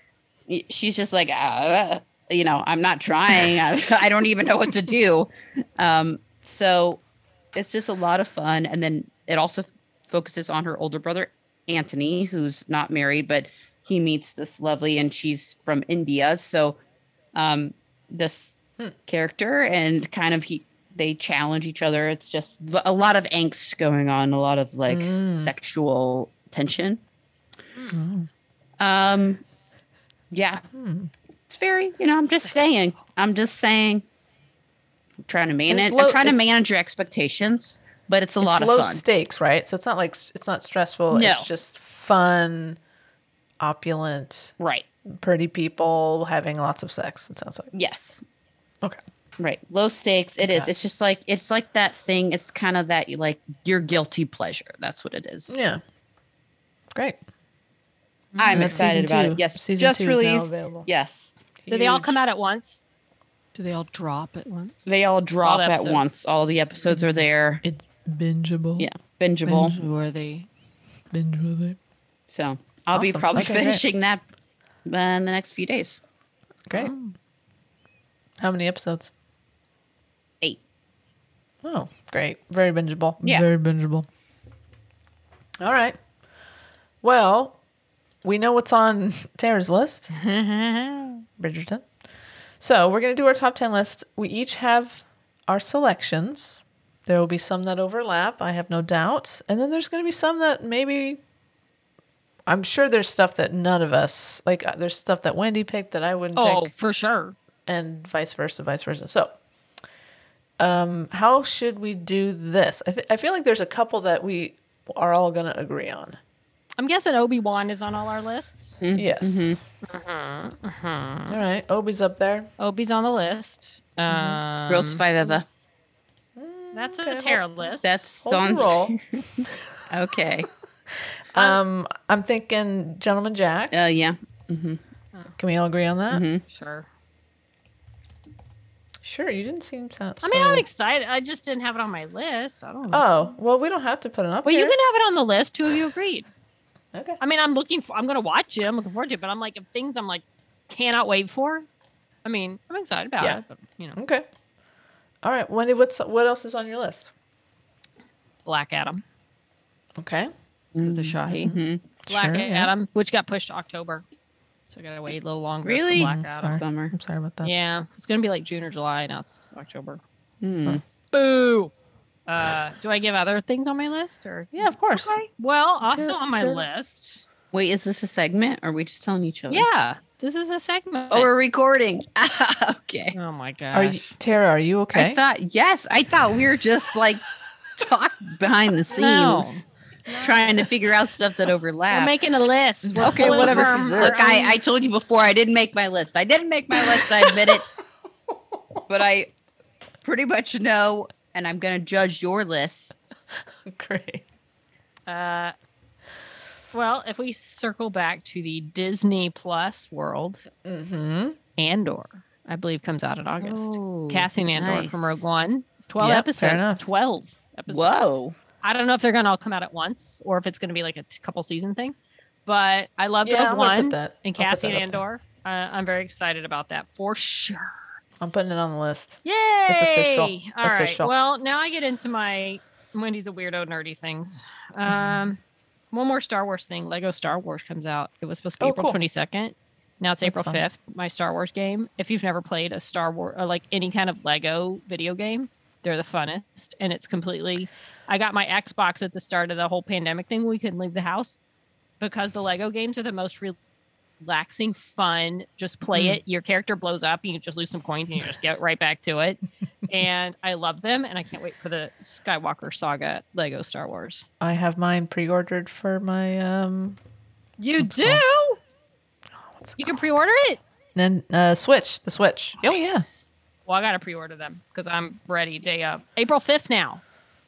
she's just like uh, you know I'm not trying. I, I don't even know what to do. Um, so it's just a lot of fun, and then it also focuses on her older brother Anthony, who's not married, but he meets this lovely, and she's from India. So, um, this character and kind of he they challenge each other. It's just a lot of angst going on, a lot of like sexual tension. Um, yeah, it's very you know. I'm just saying. I'm just saying. I'm trying to manage. low- I'm trying to manage your expectations, but it's a It's lot low of fun. stakes, right? So it's not like it's not stressful. No. It's just fun, opulent, Right. pretty people having lots of sex. It sounds like. Yes. Okay. Right. Low stakes. It is. Okay. It's just like it's like that thing. It's kind of that you like your guilty pleasure. That's what it is. Yeah. Great. I'm And excited season about two. it. Yes. Season just two is now released. available. Yes. Do they all come out at once? Do they all drop at once? They all drop the at once. All the episodes are there. It's bingeable. Yeah. Bingeable. Binge worthy. Binge worthy. So I'll be probably Okay, great. finishing that uh, in the next few days. Great. How many episodes? Eight. Oh, great. Very bingeable. Yeah. Very bingeable. All right. Well, we know what's on Tara's list Bridgerton. So we're going to do our top 10 list. We each have our selections. There will be some that overlap, I have no doubt. And then there's going to be some that maybe. I'm sure there's stuff that none of us like. uh, There's stuff that Wendy picked that I wouldn't Oh, pick for sure. and vice versa, vice versa. So, um, how should we do this? I, th- I feel like there's a couple that we are all going to agree on. I'm guessing Obi Wan is on all our lists. Yes. Uh-huh, All right. Obi's up there. Obi's on the list. Um, Rose Five Eva. That's Okay, a Tara list. That's on. the roll. Okay. Um, I'm thinking Gentleman Jack. Uh, yeah. Can we all agree on that? Mhm. sure. Sure. You didn't seem so. I mean, so- I'm excited. I just didn't have it on my list. I don't know. Oh well, we don't have to put it up. well, you here. can have it on the list. Two of you agreed. Okay. I mean, I'm looking for. I'm gonna watch it. I'm looking forward to it. But I'm like, if things I'm like cannot wait for. I mean, I'm excited about Yeah. it. But you know, Okay. All right, Wendy. What's what else is on your list? Black Adam Okay. Is the Shahi. Mhm. Black Sure, yeah. Adam, which got pushed to October. So I gotta wait a little longer. Really? Black Mm, Adam. sorry. Bummer. I'm sorry about that. Yeah, it's gonna be like June or July. Now it's October. Hmm. Boo. Uh, do I give other things on my list or? Yeah, of course. Okay. Well, Let's also it, on my let's list. Wait, is this a segment or are we just telling each other? Yeah, this is a segment. Oh, we're recording. okay. Oh my gosh. Are you Tara? Are you okay? I thought yes. I thought we were just like talk behind the scenes, No. trying to figure out stuff that We're overlap. making a list. We're okay, whatever. Look, I, I told you before I didn't make my list. I didn't make my list. I admit it. but I pretty much know, and I'm gonna judge your list. Great. Uh, well, if we circle back to the Disney Plus world, Mm-hmm. Andor, I believe, comes out in August. Oh, Cassian Andor from. Rogue One. It's 12 Yep, episodes. enough. 12 episodes. Whoa. I don't know if they're going to all come out at once or if it's going to be like a t- couple season thing. But I loved Yeah, Rogue I'm gonna put One that. and put Cassian Andor. Uh, I'm very excited about that for sure. I'm putting it on the list. Yay! It's official. All right. Official. Well, now I get into my Wendy's a weirdo nerdy things. Um, one more Star Wars thing. Lego Star Wars comes out. It was supposed to be Oh, April cool. 22nd. Now it's That's April fun. 5th. My Star Wars game. If you've never played a Star Wars or like any kind of Lego video game, they're the funnest. And it's completely. I got my Xbox at the start of the whole pandemic thing. We couldn't leave the house because the Lego games are the most re- relaxing, fun. Just play Mm. it. Your character blows up. You just lose some coins and you just get right back to it. and I love them. And I can't wait for the Skywalker Saga Lego Star Wars. I have mine pre-ordered for my um. You do? It You can pre-order it. Then uh, Switch, the Switch. Oh yeah. Nice. Well, I gotta pre-order them because I'm ready. Day of April fifth now,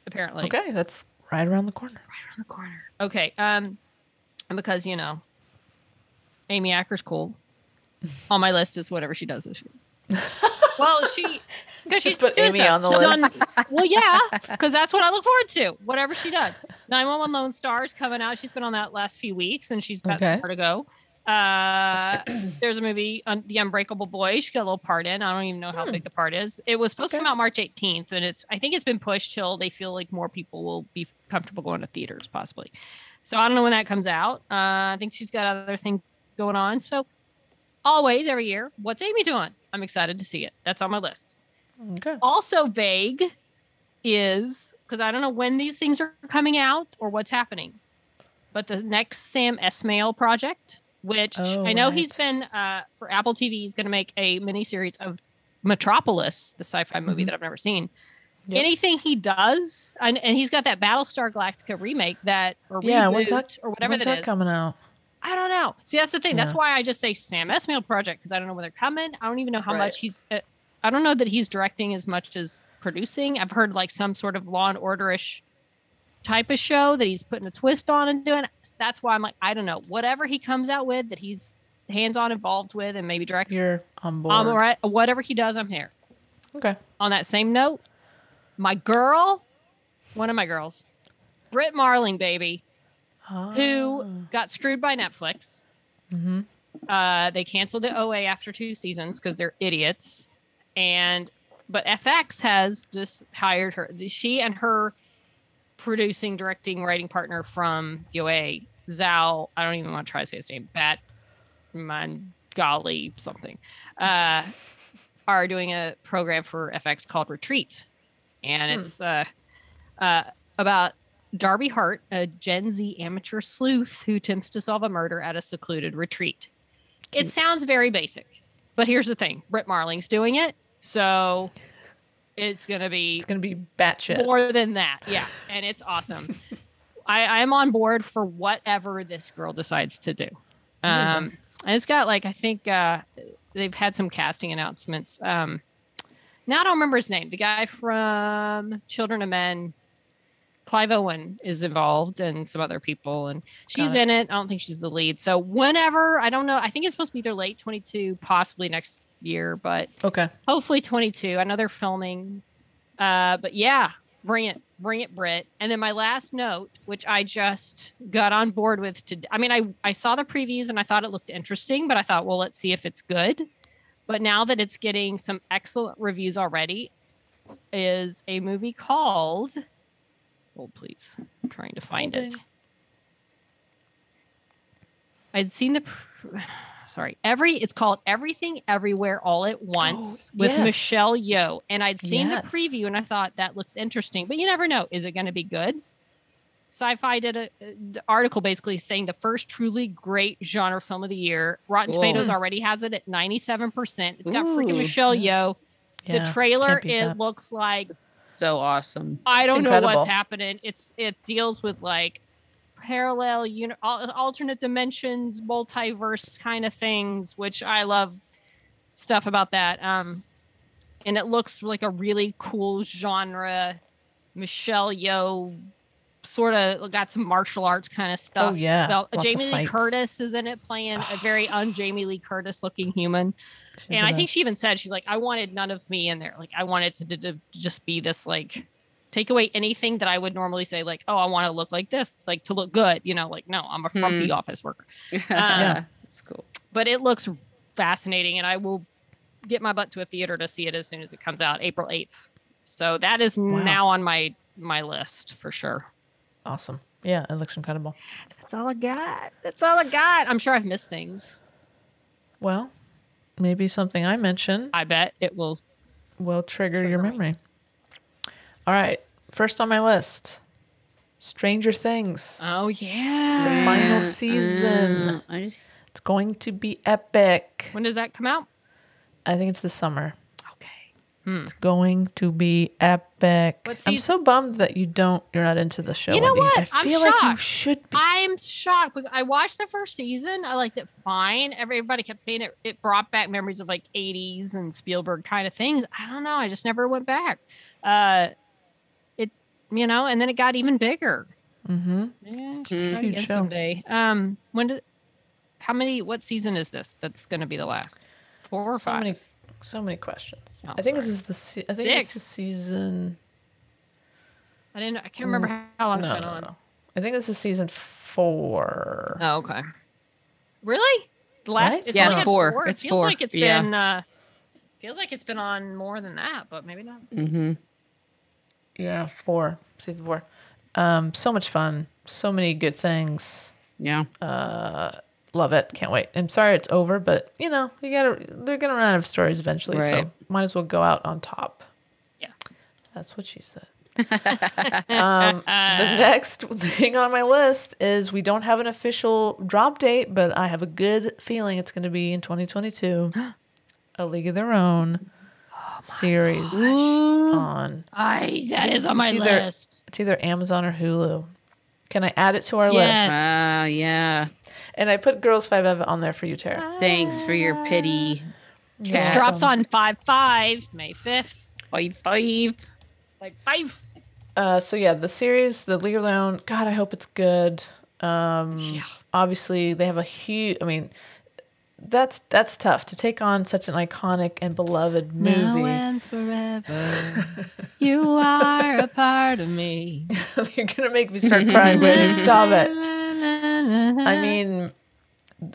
apparently. Okay, that's right around the corner. Right around the corner. Okay. Um, and because you know, Amy Acker's cool. On my list is whatever she does this year. well, she because she's put doing Amy on the list. done- well, yeah, because that's what I look forward to. Whatever she does. Nine One One Lone Stars coming out. She's been on that last few weeks, and she's got Okay. more to go. Uh, there's a movie, Un- The Unbreakable Boy. She got a little part in. I don't even know how big the part is. It was supposed to Hmm. Come out March 18th, and it's. I think it's been pushed till they feel like more people will be comfortable going to theaters, possibly. So I don't know when that comes out. Uh, I think she's got other things going on. So always, every year, what's Amy doing? I'm excited to see it. That's on my list. Okay. Also vague is because I don't know when these things are coming out or what's happening. But the next Sam Esmail project, which Oh, I know he's been uh, for Apple TV, he's going to make a miniseries of Metropolis, the sci-fi movie Mhm. that I've never seen. Yep. Anything he does, and, and he's got that Battlestar Galactica remake that or Yeah, reboot when's that- or whatever When's that that is. coming out? I don't know. See, that's the thing. That's why I just say Sam Esmail project because I don't know when they're coming. I don't even know how Right. much he's. Uh, I don't know that he's directing as much as producing. I've heard like some sort of Law and Orderish type of show that he's putting a twist on and doing. That's why I'm like, I don't know. Whatever he comes out with that he's hands-on involved with and maybe directs. You're on board. I'm all right. Whatever he does, I'm here. Okay. On that same note, my girl, one of my girls, Brit Marling, baby, who got screwed by Netflix. Mm-hmm. Uh, they canceled the OA after two seasons because they're idiots. And but FX has just hired her. She and her producing, directing, writing partner from the OA, Zal. I don't even want to try to say his name. Bat Mangali something. Uh, are doing a program for FX called Retreat, and Hmm. it's uh, uh, about Darby Hart, a Gen Z amateur sleuth who attempts to solve a murder at a secluded retreat. It sounds very basic, but here's the thing: Brit Marling's doing it, so it's gonna be It's gonna be batshit. more than that. Yeah, and it's awesome. I I am on board for whatever this girl decides to do. Um, and it's got like I think uh, they've had some casting announcements. Um, now I don't remember his name. The guy from Children of Men, Clive Owen is involved, and some other people, and she's it. in it. I don't think she's the lead. So whenever I don't know, I think it's supposed to be either late twenty two, possibly next year, but Okay. hopefully 22 i know they're filming uh but yeah bring it bring it brit. And then my last note which i just got on board with to i mean i i saw the previews and i thought it looked interesting but i thought well let's see if it's good. But now that it's getting some excellent reviews already is a movie called hold please i'm trying to find it. I'd seen the sorry, every it's called Everything Everywhere All at Once Oh, with yes. Michelle Yeoh. And I'd seen Yes. the preview and I thought that looks interesting, but you never know. Is it going to be good? Sci-fi did a uh, the article basically saying the first truly great genre film of the year. Rotten Cool. Tomatoes already has it at 97%. It's got freaking Michelle Yeoh. Yeah, the trailer it that. looks like So awesome. I don't know what's happening. It's it deals with like parallel uni- al- alternate dimensions, multiverse kind of things, which I love stuff about that. Um and it looks like a really cool genre Michelle Yeoh sort of got some martial arts kind of stuff. Oh, yeah. Well, Lots Jamie Lee. Curtis is in it playing a very un Jamie Lee Curtis looking human She's and I think best. she even said she's like, I wanted none of me in there. Like, I wanted to, to, to just be this like, take away anything that I would normally say, like, oh, I want to look like this, like to look good. You know, like, no, I'm a hmm. frumpy office worker. yeah, um, it's cool. But it looks fascinating, and I will get my butt to a theater to see it as soon as it comes out, April eighth. So that is Wow. now on my my list for sure. awesome. Yeah, it looks incredible. That's all I got. That's all I got. I'm sure I've missed things. Well, maybe something I mentioned I bet it will. will trigger, your memory. me. Memory. All right, first on my list, Stranger Things. Oh yeah. It's the final Uh, season. uh, I just It's going to be epic. When does that come out? I think it's this summer. Okay. Hmm. It's going to be epic. I'm so bummed that you don't. You're not into the show. You know Wendy. what? I I'm feel like you shocked. should be. I'm shocked. because I watched the first season. I liked it fine. Everybody kept saying it. It brought back memories of like 80s and Spielberg kind of things. I don't know. I just never went back. Uh, it, you know, and then it got even bigger. mm-hmm. Yeah, just Mm. try it Huge show. someday. Um, when did? How many? What season is this? That's going to be the last. Four or So five. many, so many questions. Oh, I think sorry. this is the. Se- I think this is season. I didn't. I can't remember how long No, it's been no, on. no. I think this is season four. Oh, okay. Really? The last? Right? It's Yeah, only it's had four. It feels four. like it's Yeah. been. Uh, feels like it's been on more than that, but maybe not. hmm Yeah, four. Season four. Um, so much fun. So many good things. yeah. Uh, Love it. Can't wait. I'm sorry it's over, but you know, you gotta they're gonna run out of stories eventually, Right. so might as well go out on top. Yeah. That's what she said. um, the next thing on my list is we don't have an official drop date, but I have a good feeling it's going to be in 2022. a League of Their Own series on. I that think is it's- on my it's either- list. It's either Amazon or Hulu. Can I add it to our Yes. list? Uh, yeah. And I put Girls Five Eva on there for you, Tara. Thanks for your pity. Which You're drops on five five May fifth. Five, five. Like five. Uh, so yeah, the series, the League of Their Own. God, I hope it's good. Um, Yeah. Obviously, they have a huge. I mean, that's that's tough to take on such an iconic and beloved movie. Now movie. and forever, you are a part of me. You're gonna make me start crying, Whitney. Stop it. I mean,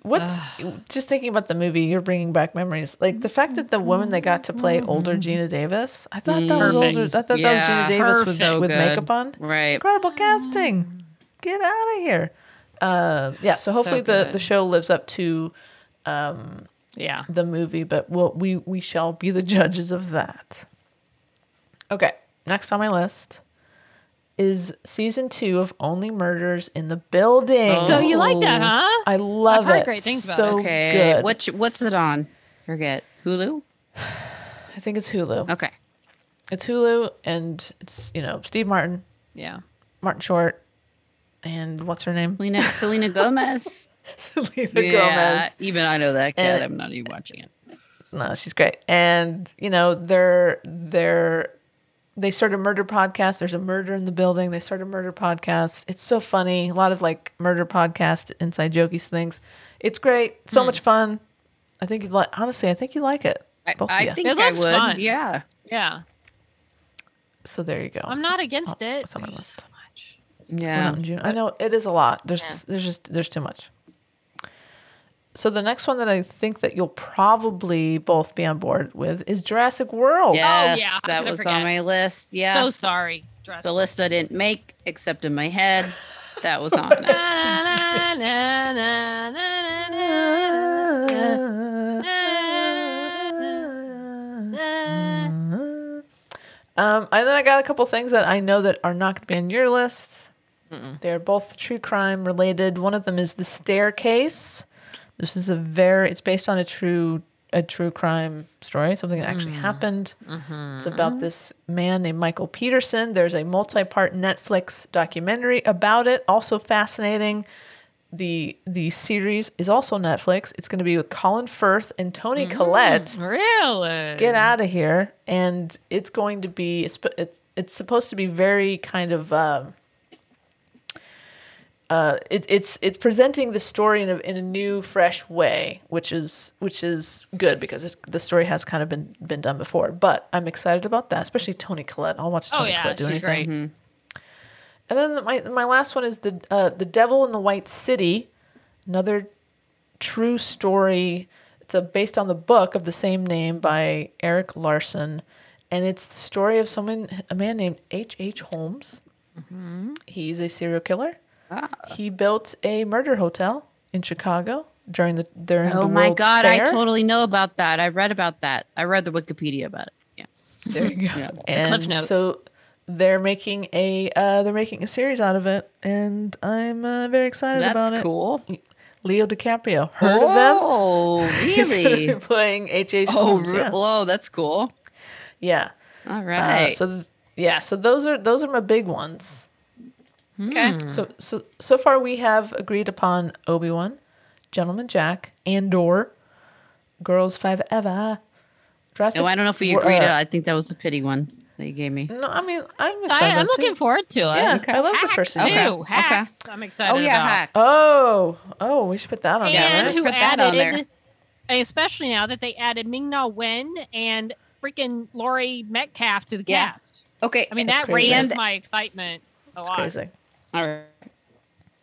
what's just thinking about the movie? You're bringing back memories. Like the fact that the woman that got to play older Geena Davis. I thought that was older. I thought that was Geena Davis with, perfect. with makeup on. Right. Incredible casting. Get out of here. Uh, yeah. So hopefully the the show lives up to Um, yeah. the movie, but we'll, we we shall be the judges of that. Okay, next on my list is season two of Only Murders in the Building. So you like that, Oh. huh? I love heard it. great things about so it. Okay. good. Which, what's it on? Forget. Hulu? I think it's Hulu. Okay. It's Hulu, and it's you know Steve Martin, Yeah. Martin Short, and what's her name? Selena, Selena Gomez. Selena yeah. Gomez. Even I know that cat. And- I'm not even watching it. No, she's great. And you know, they're they're they start a murder podcast. There's a murder in the building. They start a murder podcast. It's so funny. A lot of like murder podcast inside jokey things. It's great. So hmm. much fun. I think you like. Honestly, I think you like it. I, Both of I think It I looks would. fun. Yeah. Yeah. So there you go. I'm not against Oh, it. it's on my There's list. so much. Yeah. June. I know it is a lot. There's there's just there's too much. So the next one that I think that you'll probably both be on board with is Jurassic World. Yes, oh, yeah, that was forget. on my list. Yeah. So sorry. Jurassic the list I didn't make except in my head. That was on Um, and then I got a couple things that I know that are not going to be on your list. Mm-mm. They're both true crime related. One of them is The Staircase. This is a very. It's based on a true a true crime story, something that actually mm. happened. It's mm-hmm. about this man named Michael Peterson. There's a multi-part Netflix documentary about it, also fascinating. The the series is also Netflix. It's going to be with Colin Firth and Toni mm, Collette Really? get out of here and it's going to be it's it's, it's supposed to be very kind of um uh, it, it's it's presenting the story in a, in a new fresh way which is which is good because it, the story has kind of been been done before but i'm excited about that especially toni collette i'll watch Oh toni yeah, collette do anything great. and then my my last one is the uh, the Devil in the White City, another true story. It's a, based on the book of the same name by Erik Larson, and it's the story of someone, a man named H. H. Holmes. He's a serial killer. He built a murder hotel in Chicago during the during the Oh my World's god, Fair. I totally know about that. I read about that. I read the Wikipedia about it. Yeah. There you go. Yeah. And so they're making a uh, they're making a series out of it, and I'm uh, very excited about it. That's cool. Leo DiCaprio. Heard of them? Oh, He's really? playing H. H. oh, Holmes. yeah. whoa, that's cool. yeah. All right. Uh, so th- yeah, so those are those are my big ones. Okay. So so so far we have agreed upon Obi Wan, Gentleman Jack, Andor, Girls Five Eva. Jurassic. No, I don't know if we agreed. uh, I think that was the pity one that you gave me. no, I mean I'm excited. I, I'm too. looking forward to it. Yeah, I love the Hacks first too. season. Okay. Hacks. I'm excited. Oh yeah, about. hacks. Oh, oh, we should put that on. and there, right? who Put that on added, especially now that they added Ming Na Wen and freaking Laurie Metcalf to the Yeah. cast. Okay. I mean, That's that crazy. raises my excitement a It's lot. crazy. All right.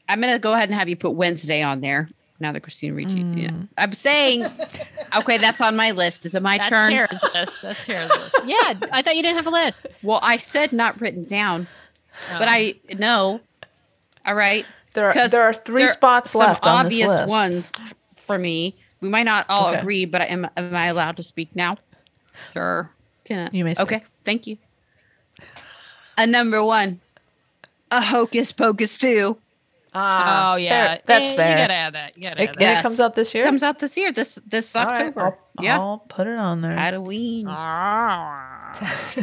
I'm gonna go ahead and have you put Wednesday on there. Now that Christina Ricci, yeah. Mm. I'm saying, okay, that's on my list. Is it my That's turn? Tara's list. That's Tara's list. Yeah, I thought you didn't have a list. Well, I said not written down, but Oh. I know. All right. There are 'Cause there are three there spots some left on obvious this list. ones for me. We might not all Okay. agree, but am, am I allowed to speak now? Sure. Can I? You may speak. Okay, thank you. A number one, a hocus pocus too. Ah, oh yeah, fair. that's Eh, fair. You gotta add that. You gotta It, add and that. it comes out this year. It comes out this year. This this All right, October. I'll, yeah, I'll put it on there. Halloween. Ah.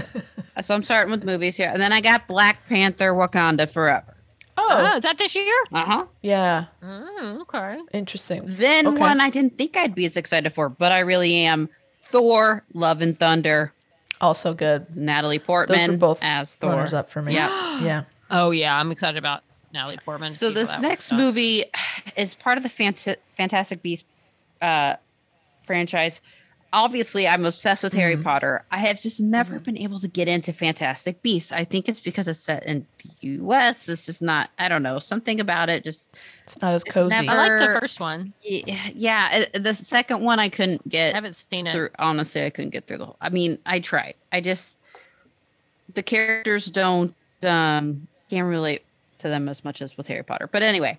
So I'm starting with movies here, and then I got Black Panther: Wakanda Forever. Oh, oh, is that this year? Uh huh. yeah, Mm, okay. interesting. Then Okay. one I didn't think I'd be as excited for, but I really am. Thor: Love and Thunder. Also good. Natalie Those Portman both as Thor. runners up for me. Yeah. yeah. Oh yeah, I'm excited about Natalie Portman. So this next movie is part of the Fant- Fantastic Beasts uh, franchise. Obviously, I'm obsessed with Harry Potter. I have just never been able to get into Fantastic Beasts. I think it's because it's set in the U.S. It's just not. I don't know something about it. Just It's not as cozy. never- I like the first one. yeah. it- The second one I couldn't get. I haven't seen it. Honestly, I couldn't get through the whole. I mean, I tried. I just the characters don't um can't relate to them as much as with Harry Potter. But anyway,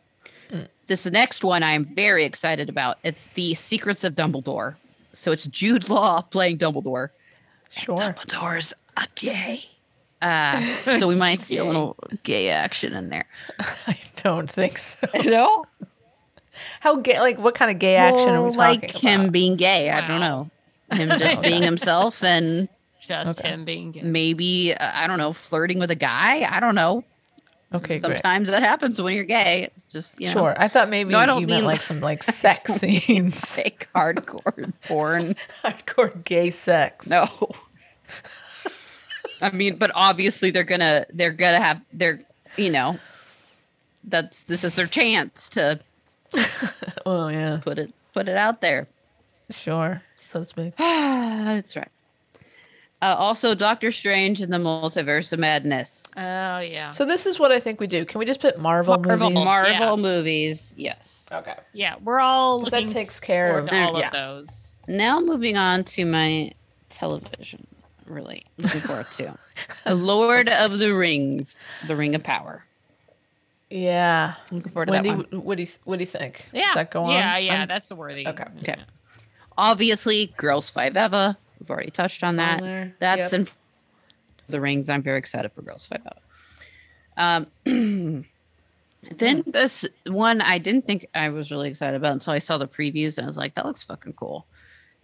this next one I am very excited about. It's the Secrets of Dumbledore. So it's Jude Law playing Dumbledore. Sure. Dumbledore's a gay. Uh, so we might see a little gay action in there. I don't think so. You know, How gay? Like, what kind of gay action are we talking like about? him being gay. I don't know. Him just being himself and Just Okay. him being gay. maybe uh, I don't know, flirting with a guy. I don't know. Okay, great. Sometimes that happens when you're gay. It's just you know, Sure. I thought maybe No, I don't you meant mean- like some like sex scenes, fake hardcore porn. hardcore gay sex. No. I mean, but obviously they're gonna they're gonna have they're you know that's this is their chance to Oh yeah. put it put it out there. Sure. So to speak. that's right. Uh, also, Doctor Strange and the Multiverse of Madness. Oh yeah. So this is what I think we do. Can we just put Marvel, Marvel. movies? Marvel yeah. movies, yes. okay. yeah, we're all 'Cause that takes care of- to all Yeah. of those. Now moving on to my television. Really looking forward to Lord of the Rings, The Ring of Power. Yeah. Looking forward to Wendy, that one. what do you what do you think? Yeah. Does that go on? Yeah, yeah, on- that's a worthy. Okay. Okay. Obviously, Girls Five Eva. We've already touched on It's that. there. That's Yep. in the Rings. I'm very excited for Girls Five Out. Um, then this one I didn't think I was really excited about until I saw the previews and I was like, that looks fucking cool.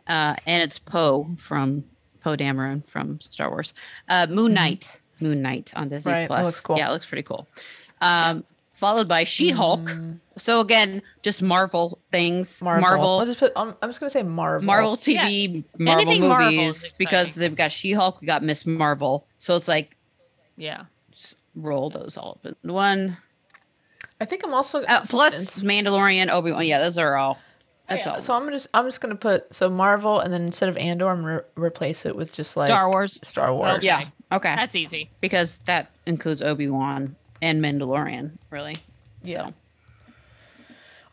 Uh, and it's Poe from Poe Dameron from Star Wars. Uh, Moon Knight, Moon Knight on Disney Right, Plus. cool. Yeah, it looks pretty cool. Um, followed by She Hulk. So again, just Marvel things. Marvel. Marvel I'll just put. I'm, I'm just gonna say Marvel. Marvel TV, Marvel Anything movies because they've got She Hulk, we got Miss Marvel. So it's like Yeah. roll those all up in one. I think I'm also Uh, plus Mandalorian, Obi Wan. Yeah, those are all. That's Yeah, all. So I'm just I'm just gonna put so Marvel and then instead of Andor, I'm gonna re- replace it with just like Star Wars. Star Wars. Okay. yeah. Okay. That's easy. because that includes Obi Wan and Mandalorian, really. Yeah. So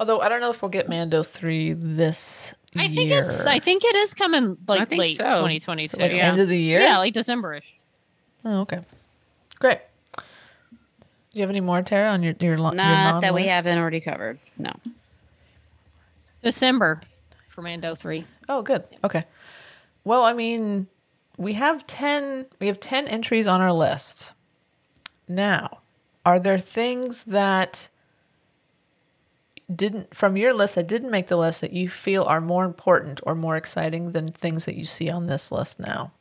Although I don't know if we'll get Mando three this I think year. it's. I think it is coming like late so. 2022. like Yeah. end of the year. Yeah, like Decemberish. Oh, okay. Great. Do you have any more, Tara, on your your, lo- your not that we haven't already covered. No. December for Mando three. Oh, good. Okay. Well, I mean, we have 10 we have 10 entries on our list. Now, are there things that didn't from your list that didn't make the list that you feel are more important or more exciting than things that you see on this list now?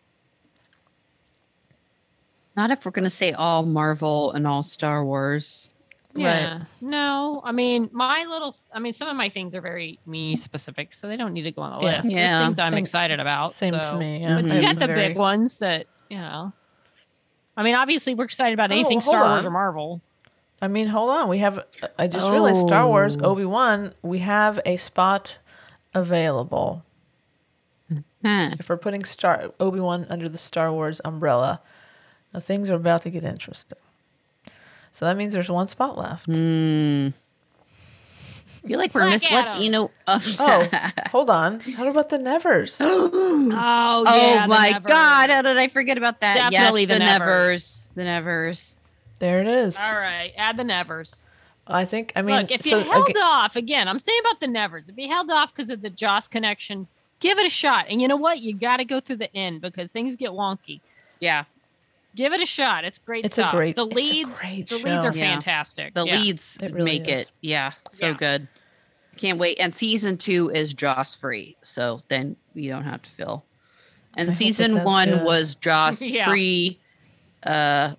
Not if we're gonna say all Marvel and all Star Wars. Yeah. No, I mean my little. I mean some of my things are very me specific, so they don't need to go on the Yeah. list. There's Yeah. things I'm Same- excited about. same to so- me, yeah. But I you have got the very- big ones that you know. I mean, obviously we're excited about Oh, anything hold Star Wars or Marvel. I mean, hold on. We have I just realized Star Wars Oh. Obi-Wan, we have a spot available. Huh. if we're putting Star Obi Wan under the Star Wars umbrella, now things are about to get interesting. So that means there's one spot left. Hmm. I feel like we're Black miss. You know. Oh, hold on. How about the Nevers? Oh, Oh yeah, the my Nevers. God! How did I forget about that? Definitely yes, the the Nevers. Nevers. The Nevers. there it is. All right, add the Nevers. I think. I mean, Look, if you so, held okay, off again, I'm saying about the Nevers. If you held off because of the Joss connection, give it a shot. And you know what? You got to go through the end because things get wonky. Yeah, Give it a shot. It's great It's a stuff. great- the it's a leads, great the leads are Yeah. fantastic. the Yeah. leads It really make is. it. Yeah, so Yeah. good. Can't wait. And season two is Joss free, so then you don't have to fill. And hope it season one good. was Joss Yeah. pre, uh,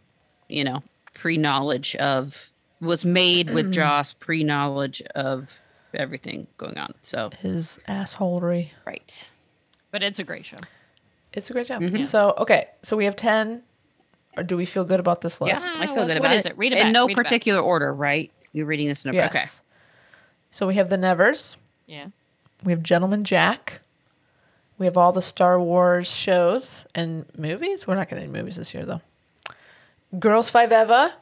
you know, pre knowledge of was made with Joss pre knowledge of everything going on. So his assholery. right. But it's a great show. It's a great job. Mhm. So okay, so we have ten. Or do we feel good about this list? Yeah, list? I feel what- good about is it. it? Read it in back, no read it back. particular order, right? You're reading this in a Yes. okay. So we have the Nevers. Yeah. We have Gentleman Jack. We have all the Star Wars shows and movies. We're not getting any movies this year, though. Girls Five Eva,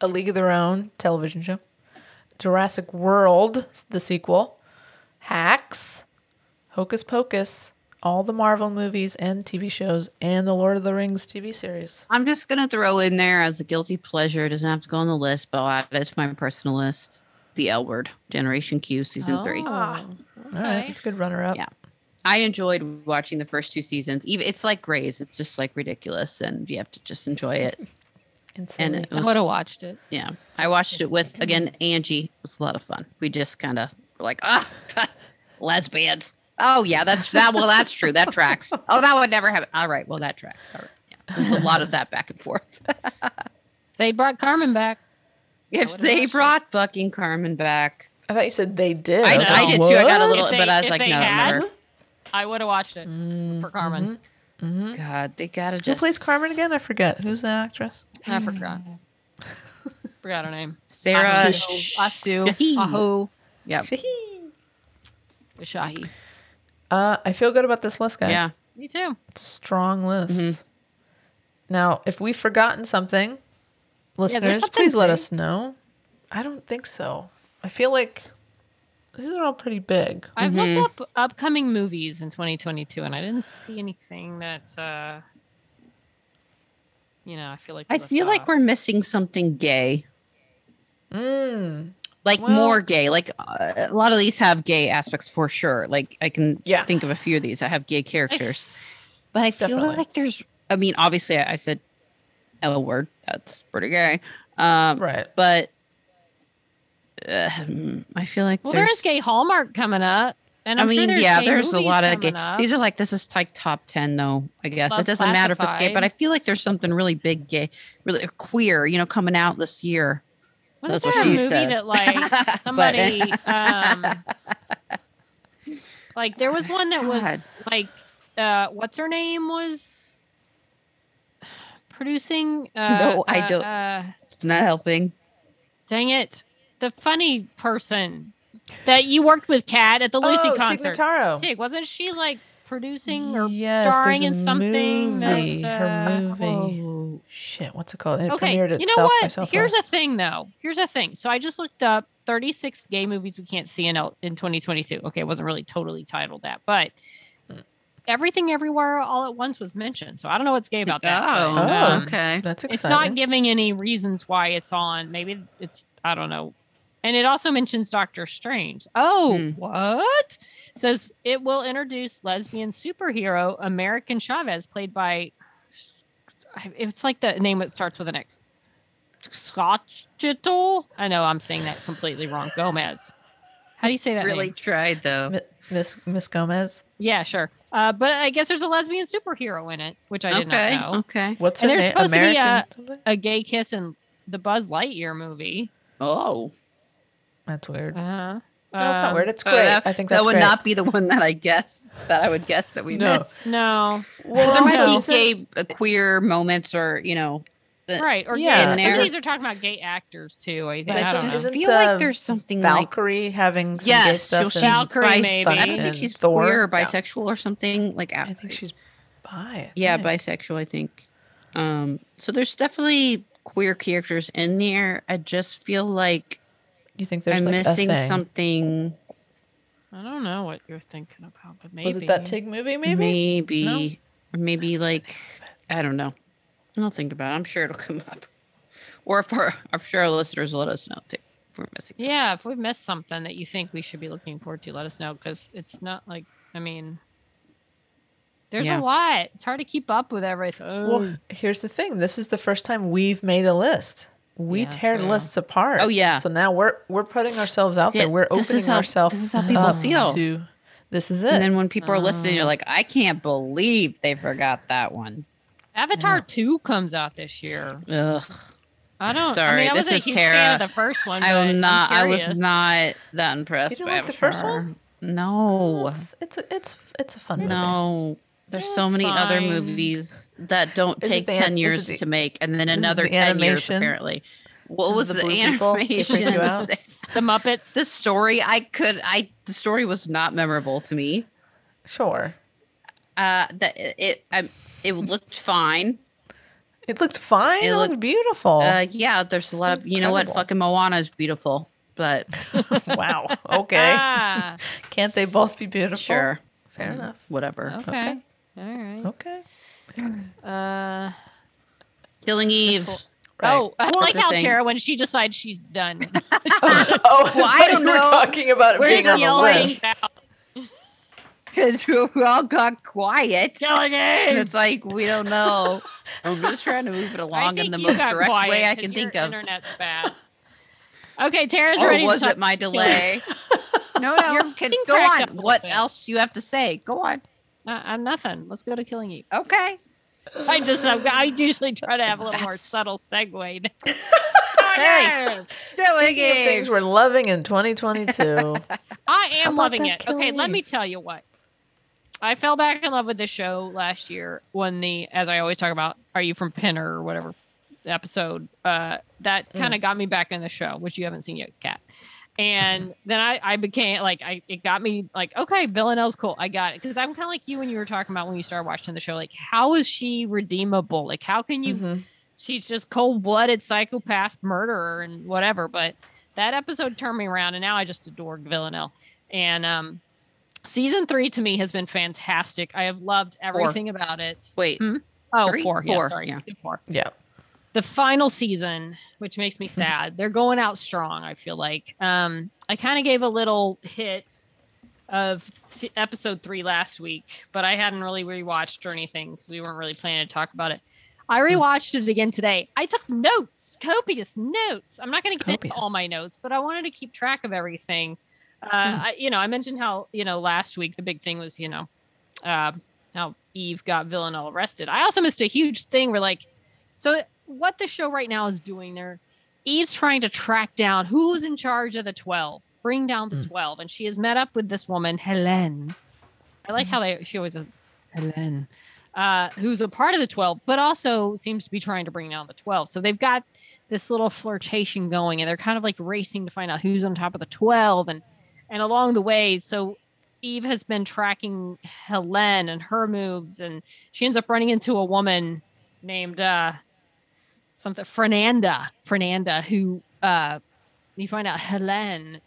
A League of Their Own television show. Jurassic World, the sequel. Hacks, Hocus Pocus, all the Marvel movies and TV shows, and the Lord of the Rings TV series. I'm just gonna throw in there as a guilty pleasure. It doesn't have to go on the list, but I'll add it to my personal list. The L Word, Generation Q, season three. Oh, All right, it's a good runner up. Yeah. I enjoyed watching the first two seasons. Even it's like Grey's. It's just like ridiculous, and you have to just enjoy it. And, And silly. it I would have watched it. Yeah, I watched it with again Angie. It was a lot of fun. We just kind of were like, ah, lesbians. Oh yeah, that's that. Well, that's true. That tracks. Oh, that would never happen. All right, well that tracks. All right, yeah. There's a lot of that back and forth. They brought Carmen back. if they watched it. brought fucking Carmen back, I thought you said they did. I, was I like, did too. I got a little, they- but I was like, they no, had- never. I would have watched it for mm-hmm. Carmen. Mm-hmm. God, they gotta Who just plays Carmen again? I forget. Who's the actress? I forgot. forgot her name. Sarah. Asu. Asu. Ahu. Yep. Shahi. Uh, I feel good about this list, guys. Yeah. Me too. It's a strong list. Mhm. Now, if we've forgotten something, listeners, something please let big? us know. I don't think so. I feel like these are all pretty big. I've Mhm. looked up upcoming movies in 2022, and I didn't see anything that, uh, you know, I feel like I we left feel like we're missing something gay. Mm. Like Well- more gay. Like uh, a lot of these have gay aspects for sure. Like I can Yeah. think of a few of these. I have gay characters, but I feel Definitely. like there's I mean, obviously, I, I said L word. That's pretty gay. Um, Right. But uh, I feel like Well, there's, there's gay Hallmark coming up, and I I'm sure mean, there's yeah, there's a lot of gay. up. These are like this is like top ten though. I guess Love it doesn't matter if it's gay, but I feel like there's something really big gay, really queer, you know, coming out this year. Wasn't That's what there a she movie said. that like somebody um like there was one that was God. like uh what's her name was producing uh No, I uh, don't- uh It's not helping. dang it the funny person that you worked with Kat at the Lucy oh, concert Tig Notaro. Tig, wasn't she like producing or Yes, starring there's in something movie. that's, Her uh, movie. Oh. Shit, what's it called? It Okay, premiered you know South by what? Southwest. Here's a thing, though. Here's a thing. So I just looked up 36 gay movies we can't see in in 2022. Okay, it wasn't really totally titled that, but everything, everywhere, all at once was mentioned. So I don't know what's gay about that. Oh, but, um, okay. That's exciting. It's not giving any reasons why it's on. Maybe it's I don't know. And it also mentions Doctor Strange. Oh, Hmm. what? Says it will introduce lesbian superhero America Chavez, played by. It's like the name that starts with an X. Scotchital. I know I'm saying that completely wrong. Gomez. How do you say that? really name? tried though. Mi- Miss Miss Gomez. Yeah, sure. Uh, but I guess there's a lesbian superhero in it, which I did okay. not know. Okay. What's her And there's name? supposed to be a- A gay kiss in the Buzz Lightyear movie. Oh. That's weird. Uh huh. No, it's not weird. It's Uh, great. that, I think that would great. not be the one that I guess that I would guess that we No. missed. No. Well, there might be gay uh, queer moments or you know Right. Or Yeah, yeah. in Some there. of these are talking about gay actors too. I think. But I I don't know. isn't, feel uh, like there's something like Valkyrie having some gay yes, stuff. so she's Valkyrie, bis- maybe. I don't think she's Thor. queer or Yeah. bisexual or something like. I think she's bi. I yeah, think. bisexual. I think. Um, so there's definitely queer characters in there. I just feel like You think there's I'm like missing a thing. something. I don't know what you're thinking about, but maybe Was it that Tig movie? Maybe. maybe, or maybe like I don't know. I'll think about it. I'm sure it'll come up. Or if our, I'm sure our listeners will let us know too if we're missing. something. Yeah, if we've missed something that you think we should be looking forward to, let us know because it's not like I mean, there's Yeah. a lot. It's hard to keep up with everything. Well, here's the thing. This is the first time we've made a list. We Yeah, tear true. lists apart. Oh, yeah. So now we're we're putting ourselves out Yeah, there. We're this is opening how- ourselves this is how people up feel. to. This is it. And then when people are listening, you're um, like, I can't believe they forgot that one. Avatar two comes out this year. Ugh. I don't. Sorry, I mean, I this is a Tara. the first one. I'm I'm not. I was not that impressed. You by didn't like the first one? No, it's it's a, it's it's a fun movie. No. There's so was many other movies that don't Is take the ten years the- to make, and then another the ten years apparently. What it was the the, blue people? They freak you animation? the Muppets. the story, I could. I the story was not memorable to me. Sure. Uh, that it, it, I, it looked fine. It looked fine. It It, looked looked- beautiful. Uh, yeah, there's a lot of you know what? Fucking Moana is beautiful, but wow. Okay. Ah, Can't they both be beautiful? sure, Fair enough. whatever. okay. All right. Okay. Uh, Killing Eve. Right. Oh, I don't like the how thing. Tara when she decides she's done. oh, Well, I don't we were know. talking about it We're being just on the yelling Because we all got quiet. killing And it. it's like we don't know. I'm just trying to move it along in the most direct quiet way I can think of. Internet's bad. Okay, Tara's Or ready. was to talk- it my delay? no, no. Your Can, go on. up a little What bit. else do you have to say? Go on. Uh, I'm nothing. Let's go to Killing Eve. Okay. I just I'm, I usually try to have a little more subtle segue. Hey. Killing Speaking of things we're loving in 2022. I am loving that it. Okay, Killing let me tell you what. I fell back in love with the show last year when the, as I always talk about, "Are you from Pinner?" or whatever episode. Uh, that kind of got me back in the show, which you haven't seen yet, Kat. And then I, I became like, I it got me like, okay, Villanelle's cool. I got it because I'm kind of like you when you were talking about when you started watching the show. Like, how is she redeemable? Like, how can you Mhm. she's just cold-blooded psychopath murderer and whatever but that episode turned me around and now i just adore villanelle and um season three to me has been fantastic i have loved everything about it Wait. Hmm? oh Three? four yeah Four, sorry yeah. four Yeah. The final season which makes me sad they're going out strong i feel like um i kind of gave a little hit of t- episode three last week, but I hadn't really rewatched or anything because we weren't really planning to talk about it. I rewatched it again today. I took notes, copious notes. I'm not going to get into all my notes, but I wanted to keep track of everything. Uh, I, you know, I mentioned how you know last week the big thing was you know uh, how Eve got Villanelle arrested. I also missed a huge thing where like, so what the show right now is doing there, Eve's trying to track down who's in charge of the twelve, bring down the twelve, and she has met up with this woman Helene. I like how they she always a Helene, uh, who's a part of the twelve, but also seems to be trying to bring down the twelve. So they've got this little flirtation going, and they're kind of like racing to find out who's on top of the twelve, and and along the way, so Eve has been tracking Helene and her moves, and she ends up running into a woman named uh, something Fernanda. Fernanda, who uh, you find out Helene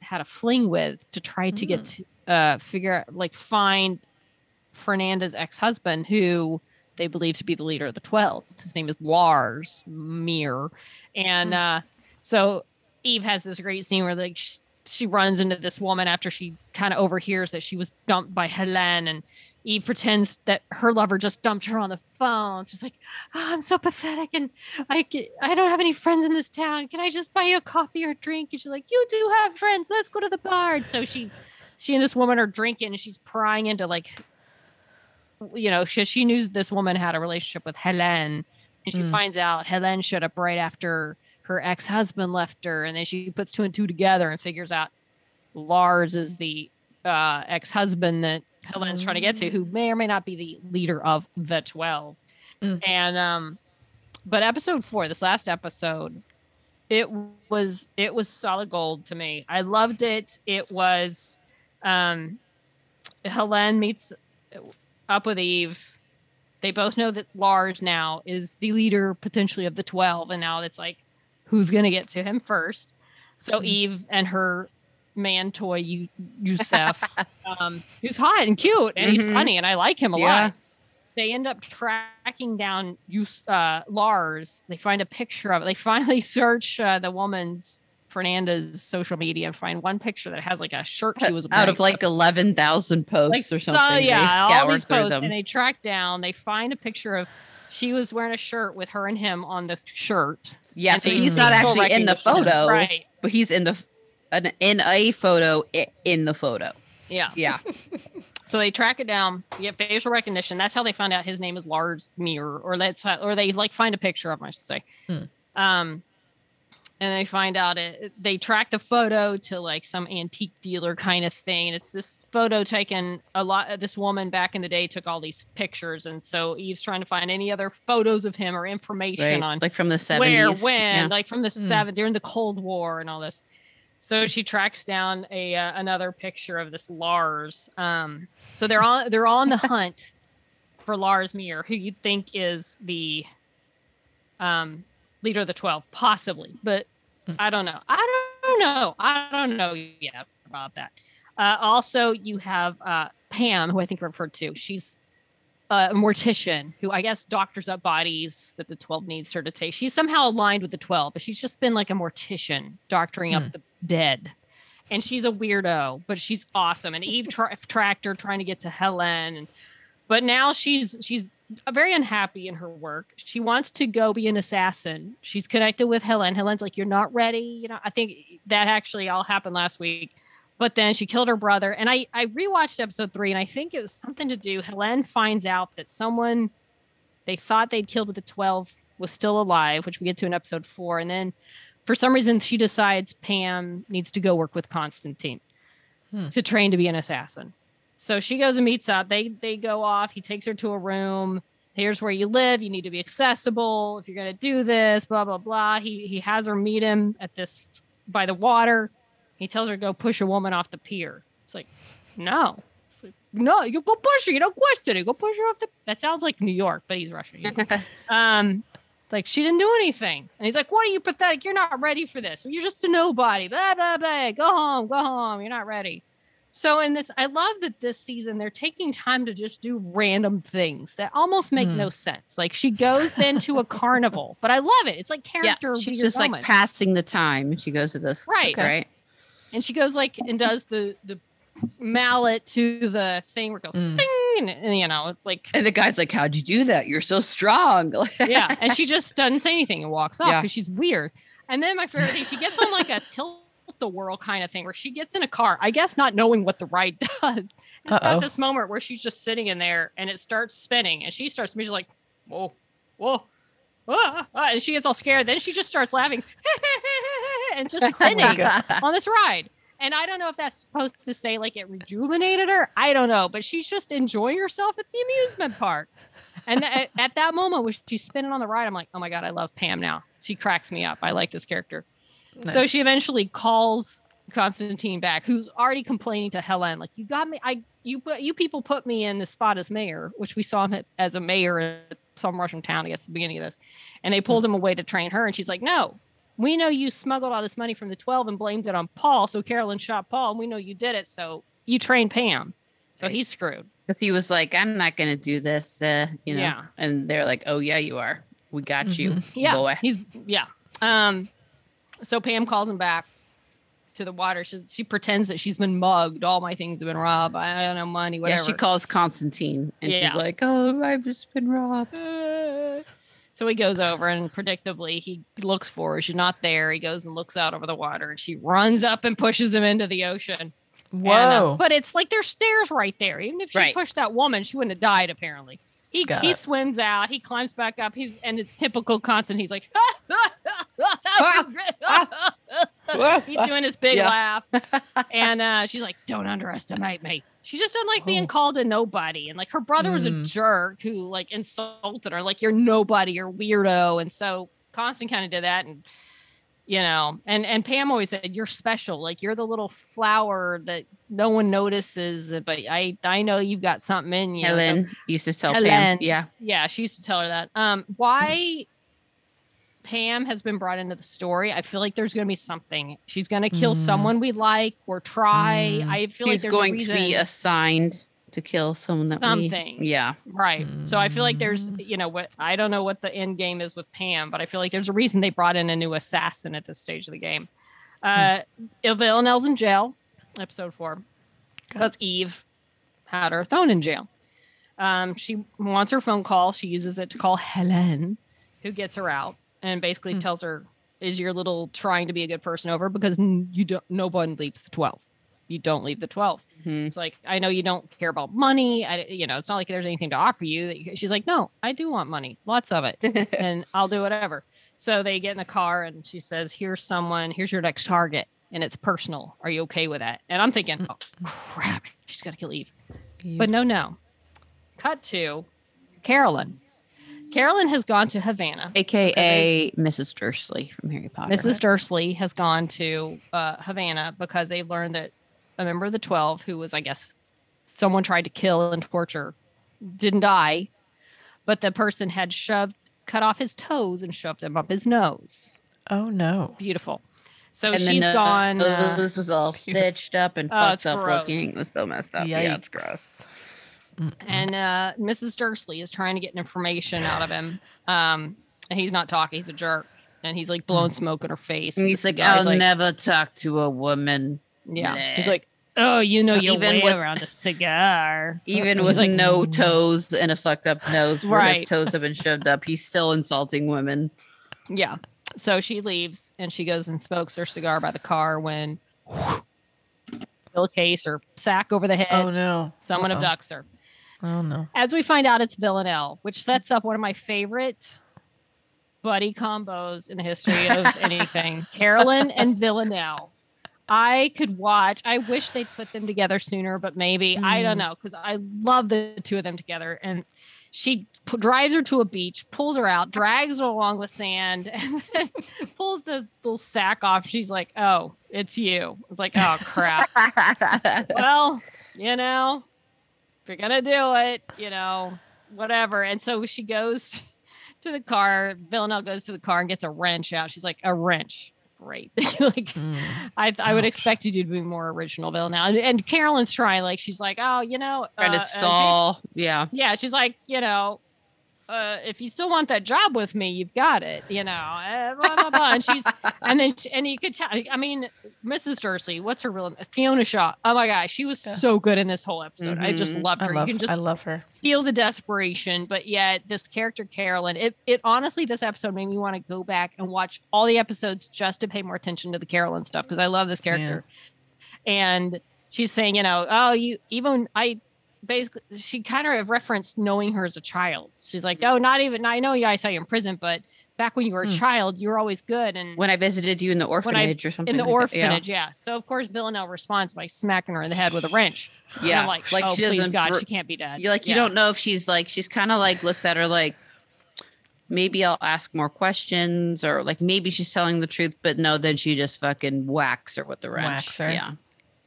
had a fling with to try to get to, uh, figure out, like, find Fernanda's ex-husband, who they believe to be the leader of the Twelve. His name is Lars Mir, and uh, so Eve has this great scene where like she, she runs into this woman after she kind of overhears that she was dumped by Helene and Eve pretends that her lover just dumped her on the phone. She's like, oh, I'm so pathetic and I I don't have any friends in this town. Can I just buy you a coffee or a drink? And she's like, You do have friends. Let's go to the bar. And so she she and this woman are drinking and she's prying into like you know, she, she knew this woman had a relationship with Helene and she Mm. finds out Helene showed up right after her ex-husband left her and then she puts two and two together and figures out Lars is the uh, ex-husband that Helene's trying to get to who may or may not be the leader of the 12 Mm. and um but episode 4 this last episode it was it was solid gold to me. I loved it. It was um Helene meets up with Eve. They both know that Lars now is the leader potentially of the 12 and now it's like who's going to get to him first? So Mhm. Eve and her man toy you Yusef um who's hot and cute and he's Mhm. funny and I like him a Yeah. lot they end up tracking down uh, Lars they find a picture of it they finally search uh, the woman's Fernanda's social media and find one picture that has like a shirt she was wearing out of like 11,000 posts or so- something. yeah, they all these posts, them. and they track down. They find a picture of she was wearing a shirt with her and him on the shirt. yeah, so he's not actually in the photo, right? but he's in the an, in a photo in the photo. Yeah. Yeah. So they track it down. You get facial recognition. That's how they found out his name is Lars Mir, or that's how, or they like find a picture of him. I should say. Hmm. Um, and they find out it. They track the photo to like some antique dealer kind of thing. And it's this photo taken a lot. This woman back in the day took all these pictures, and so Eve's trying to find any other photos of him or information Right. on Like from the 70s. where, when, Yeah. like from the Mm. seven during the Cold War and all this. So she tracks down a uh, another picture of this Lars. Um, so they're on they're on the hunt for Lars Mir, who you think is the um, leader of the Twelve, possibly, but Mm. I don't know. I don't know. I don't know yet about that. Uh, also, you have uh, Pam, who I think referred to. She's a mortician who I guess doctors up bodies that the 12 needs her to take. She's somehow aligned with the 12, but she's just been like a mortician doctoring Hmm. up the dead. And she's a weirdo, but she's awesome. And Eve tra- tracked her trying to get to Helen. And, but now she's she's very unhappy in her work. She wants to go be an assassin. She's connected with Helen. Helen's like, "You're not ready." You know, I think that actually all happened last week. But then she killed her brother. And I I rewatched episode three, and I think it was something to do. Helen finds out that someone they thought they'd killed with the twelve was still alive, which we get to in episode four. And then for some reason, she decides Pam needs to go work with Constantine Hmm. to train to be an assassin. So she goes and meets up. They they go off. He takes her to a room. Here's where you live. You need to be accessible if you're going to do this. Blah blah blah. He he has her meet him at this by the water. He tells her to go push a woman off the pier. It's like, no, It's like, no, you go push her. You don't question it. Go push her off the. That sounds like New York, but he's Russian. um, like she didn't do anything, and he's like, "What are you pathetic? You're not ready for this. You're just a nobody." Blah blah blah. Go home. Go home. You're not ready. So in this, I love that this season they're taking time to just do random things that almost make Hmm. no sense. Like she goes then to a carnival, but I love it. It's like character. Yeah, she's just like passing the time. and She goes to this. Right. Right. and she goes like and does the the mallet to the thing where it goes Mm. ding, and, and, you know, like And the guy's like, "How'd you do that? You're so strong." yeah. And she just doesn't say anything and walks off Yeah. because she's weird. And then my favorite thing, she gets on like a tilt the world kind of thing where she gets in a car, I guess not knowing what the ride does. And It's got this moment where she's just sitting in there and it starts spinning and she starts she's like, whoa, whoa. ah, ah," and she gets all scared. Then she just starts laughing and just spinning God. on this ride. And I don't know if that's supposed to say like it rejuvenated her. I don't know, but she's just enjoying herself at the amusement park. And at, at that moment when she's spinning on the ride, I'm like, oh my god, I love Pam now. She cracks me up. I like this character. So she eventually calls Constantine back, who's already complaining to Helen, like, you got me. I you put you people put me in the spot as mayor, which we saw him as a mayor at some Russian town, I guess, at the beginning of this, and they pulled hmm. him away to train her, and she's like, no. We know you smuggled all this money from the 12 and blamed it on Paul. So Carolyn shot Paul, and we know you did it. So you trained Pam. So Right. he's screwed. Because he was like, I'm not going to do this, uh, you know. Yeah. And they're like, oh, yeah, you are. We got you, Yeah. boy. He's yeah. Um so Pam calls him back to the water. She, she pretends that she's been mugged. All my things have been robbed. I don't know money, whatever. Yeah, she calls Constantine and Yeah. she's like, oh, I've just been robbed. Uh, So he goes over and predictably he looks for her. She's not there. He goes and looks out over the water and she runs up and pushes him into the ocean. And, uh, Whoa. but it's like there's stairs right there. Even if she Right. pushed that woman, she wouldn't have died apparently. He Got he it. swims out, he climbs back up, he's and it's typical constant. He's like, that was great. he's doing his big Yeah. laugh. And uh, she's like, Don't underestimate me. She just doesn't like being Oh. called a nobody. And like her brother was a Mm. jerk who like insulted her, like you're nobody, you're weirdo. And so Constant kind of did that and you know, and and Pam always said you're special, like you're the little flower that no one notices, but I I know you've got something in you. So- Helen used to tell Pam. Helen. Yeah. yeah, she used to tell her that. Um, why Pam has been brought into the story? I feel like there's going to be something. She's going to kill Mm. someone we like or try. Mm. I feel like He's there's going a to be assigned to kill someone that Something. we. Yeah. Right. So I feel like there's, Mm. you know, what I don't know what the end game is with Pam, but I feel like there's a reason they brought in a new assassin at this stage of the game. Uh, Villanelle's in jail, episode four, because Eve had her thrown in jail. Um, she wants her phone call. She uses it to call Helen, who gets her out and basically Hmm. tells her, "Is your little trying to be a good person over? Because you don't. No one leaves the twelve. You don't leave the twelve. Mhm. It's like I know you don't care about money. I, you know, it's not like there's anything to offer you. She's like, no, I do want money, lots of it, and I'll do whatever. So they get in the car, and she says, "Here's someone. Here's your next target, and it's personal. Are you okay with that?" And I'm thinking, oh crap, she's got to kill Eve. But no, no. Cut to Carolyn. Carolyn has gone to Havana. AKA Mrs. Dursley from Harry Potter. Mrs. Dursley has gone to uh, Havana because they've learned that a member of the 12, who was, I guess, someone tried to kill and torture, didn't die, but the person had shoved, cut off his toes and shoved them up his nose. oh no. Beautiful. So and she's the gone. uh, nose was all stitched up and Oh, fucked it's up gross. looking. It was so messed up. Yeah, it's gross. And uh, Mrs. Dursley is trying to get information out of him. Um, and he's not talking. He's a jerk, and he's like blowing smoke in her face. And he's like. I'll never talk to a woman. Yeah, he's like, oh, you know your Even way with- around a cigar. Even with like, no toes and a fucked up nose where his toes have been shoved up, he's still insulting women. Yeah. So she leaves and she goes and smokes her cigar by the car when pillowcase or sack over the head. Oh no. Someone Uh-oh. abducts her. Oh no. As we find out, it's Villanelle, which sets up one of my favorite buddy combos in the history of anything. Carolyn and Villanelle. I could watch. I wish they'd put them together sooner, but maybe I don't Mm. know because I love the two of them together. And she p- drives her to a beach, pulls her out, drags her along the sand, and then pulls the little sack off. She's like, "Oh, it's you." It's like, "Oh crap." well, you know, you're gonna do it, you know, whatever. And so she goes to the car. Villanelle goes to the car and gets a wrench out. She's like, a wrench. Great. like Mm. I, I would expect you to be more original, Villanelle. And, and Carolyn's trying, like, she's like, oh, you know, Trying uh, to uh, stall. yeah. yeah, she's like, you know, uh, if you still want that job with me, you've got it, you know, uh, blah, blah, blah. And she's, and then, she, and you could tell, I mean, Mrs. Dursley, what's her real name? Fiona Shaw. Oh my gosh, she was so good in this whole episode. I just Mhm. loved I her. love, you can just I love her. feel the desperation, but yet this character Carolyn, it it honestly this episode made me want to go back and watch all the episodes just to pay more attention to the Carolyn stuff because I love this character. And she's saying, you know, oh, you even I basically she kind of referenced knowing her as a child. She's like, oh, not even I know you I saw you in prison, but back when you were a Hmm. child, you were always good. And When I visited you in the orphanage or something. in the like that, yeah. orphanage, yeah. So of course Villanelle responds by smacking her in the head with a wrench. And Yeah. I'm like, like oh, she please doesn't. God, br- she can't be dead. you like you Yeah. don't know if she's like she's kind of like looks at her like maybe I'll ask more questions or like maybe she's telling the truth, but no, then she just fucking whacks her with the wrench. Whacks her. Yeah.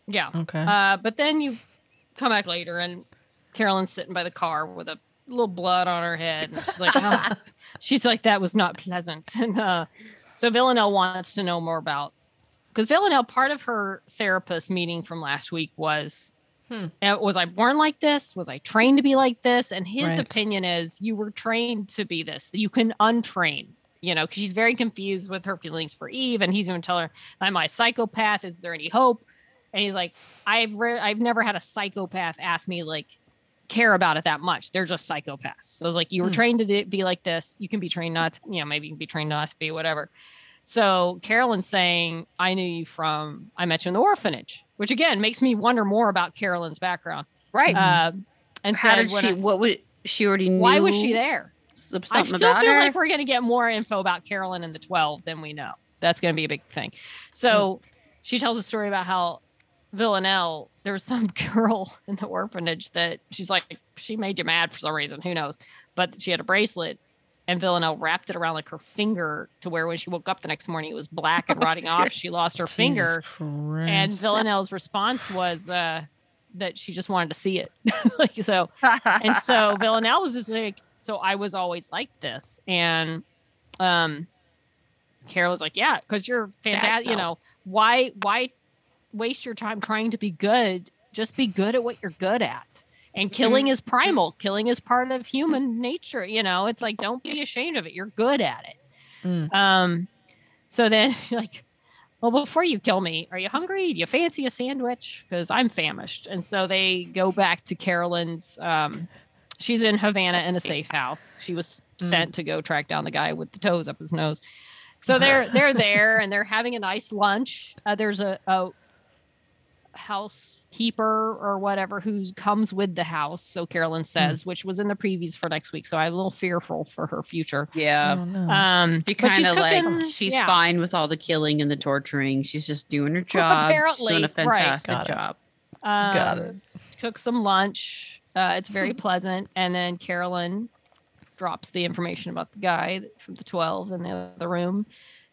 Yeah. Okay. Uh, but then you come back later, and Carolyn's sitting by the car with a little blood on her head, and she's like, oh. she's like, that was not pleasant. And uh, so Villanelle wants to know more about because Villanelle, part of her therapist meeting from last week was. Hmm. uh, Was I born like this? Was I trained to be like this? And his Right. opinion is you were trained to be this. You can untrain, you know, because she's very confused with her feelings for Eve. And he's going to tell her, Am I a psychopath? Is there any hope? And he's like, I've re- I've never had a psychopath ask me like care about it that much. They're just psychopaths. So was like you were Hmm. trained to do, be like this. You can be trained not, to, you know, maybe you can be trained not to be whatever. So Carolyn's saying, I knew you from I met you in the orphanage, which again makes me wonder more about Carolyn's background. Right. Uh, and How said, did she? I- what would she already knew? why was she there? Something I still feel her. like we're going to get more info about Carolyn and the 12 than we know. That's going to be a big thing. So she tells a story about how Villanelle, there was some girl in the orphanage that she's like, she made you mad for some reason. Who knows? But she had a bracelet and Villanelle wrapped it around like her finger to where when she woke up the next morning, it was black and rotting off. She lost her finger. And Villanelle's response was uh, that she just wanted to see it. like, so and so Villanelle was just like, so I was always like this. And um Carol was like, Yeah, because you're fantastic. You know, why why waste your time trying to be good? Just be good at what you're good at. And killing is primal. Killing is part of human nature. You know, it's like don't be ashamed of it. You're good at it. Mm. Um so then like well, before you kill me, are you hungry? Do you fancy a sandwich? Because I'm famished. And so they go back to Carolyn's. Um, she's in Havana in a safe house. She was Mm. sent to go track down the guy with the toes up his nose. So they're they're there and they're having a nice lunch. Uh, there's a, a housekeeper or whatever who comes with the house. So Carolyn says, which was in the previews for next week. So I'm a little fearful for her future. yeah. Um, She she's kind of like cooking- she's yeah. fine with all the killing and the torturing. She's just doing her job. She's Apparently, doing a right. fantastic Got job. Um, Got it. Cook some lunch. Uh, it's very pleasant. And then Carolyn drops the information about the guy from the 12 in the other room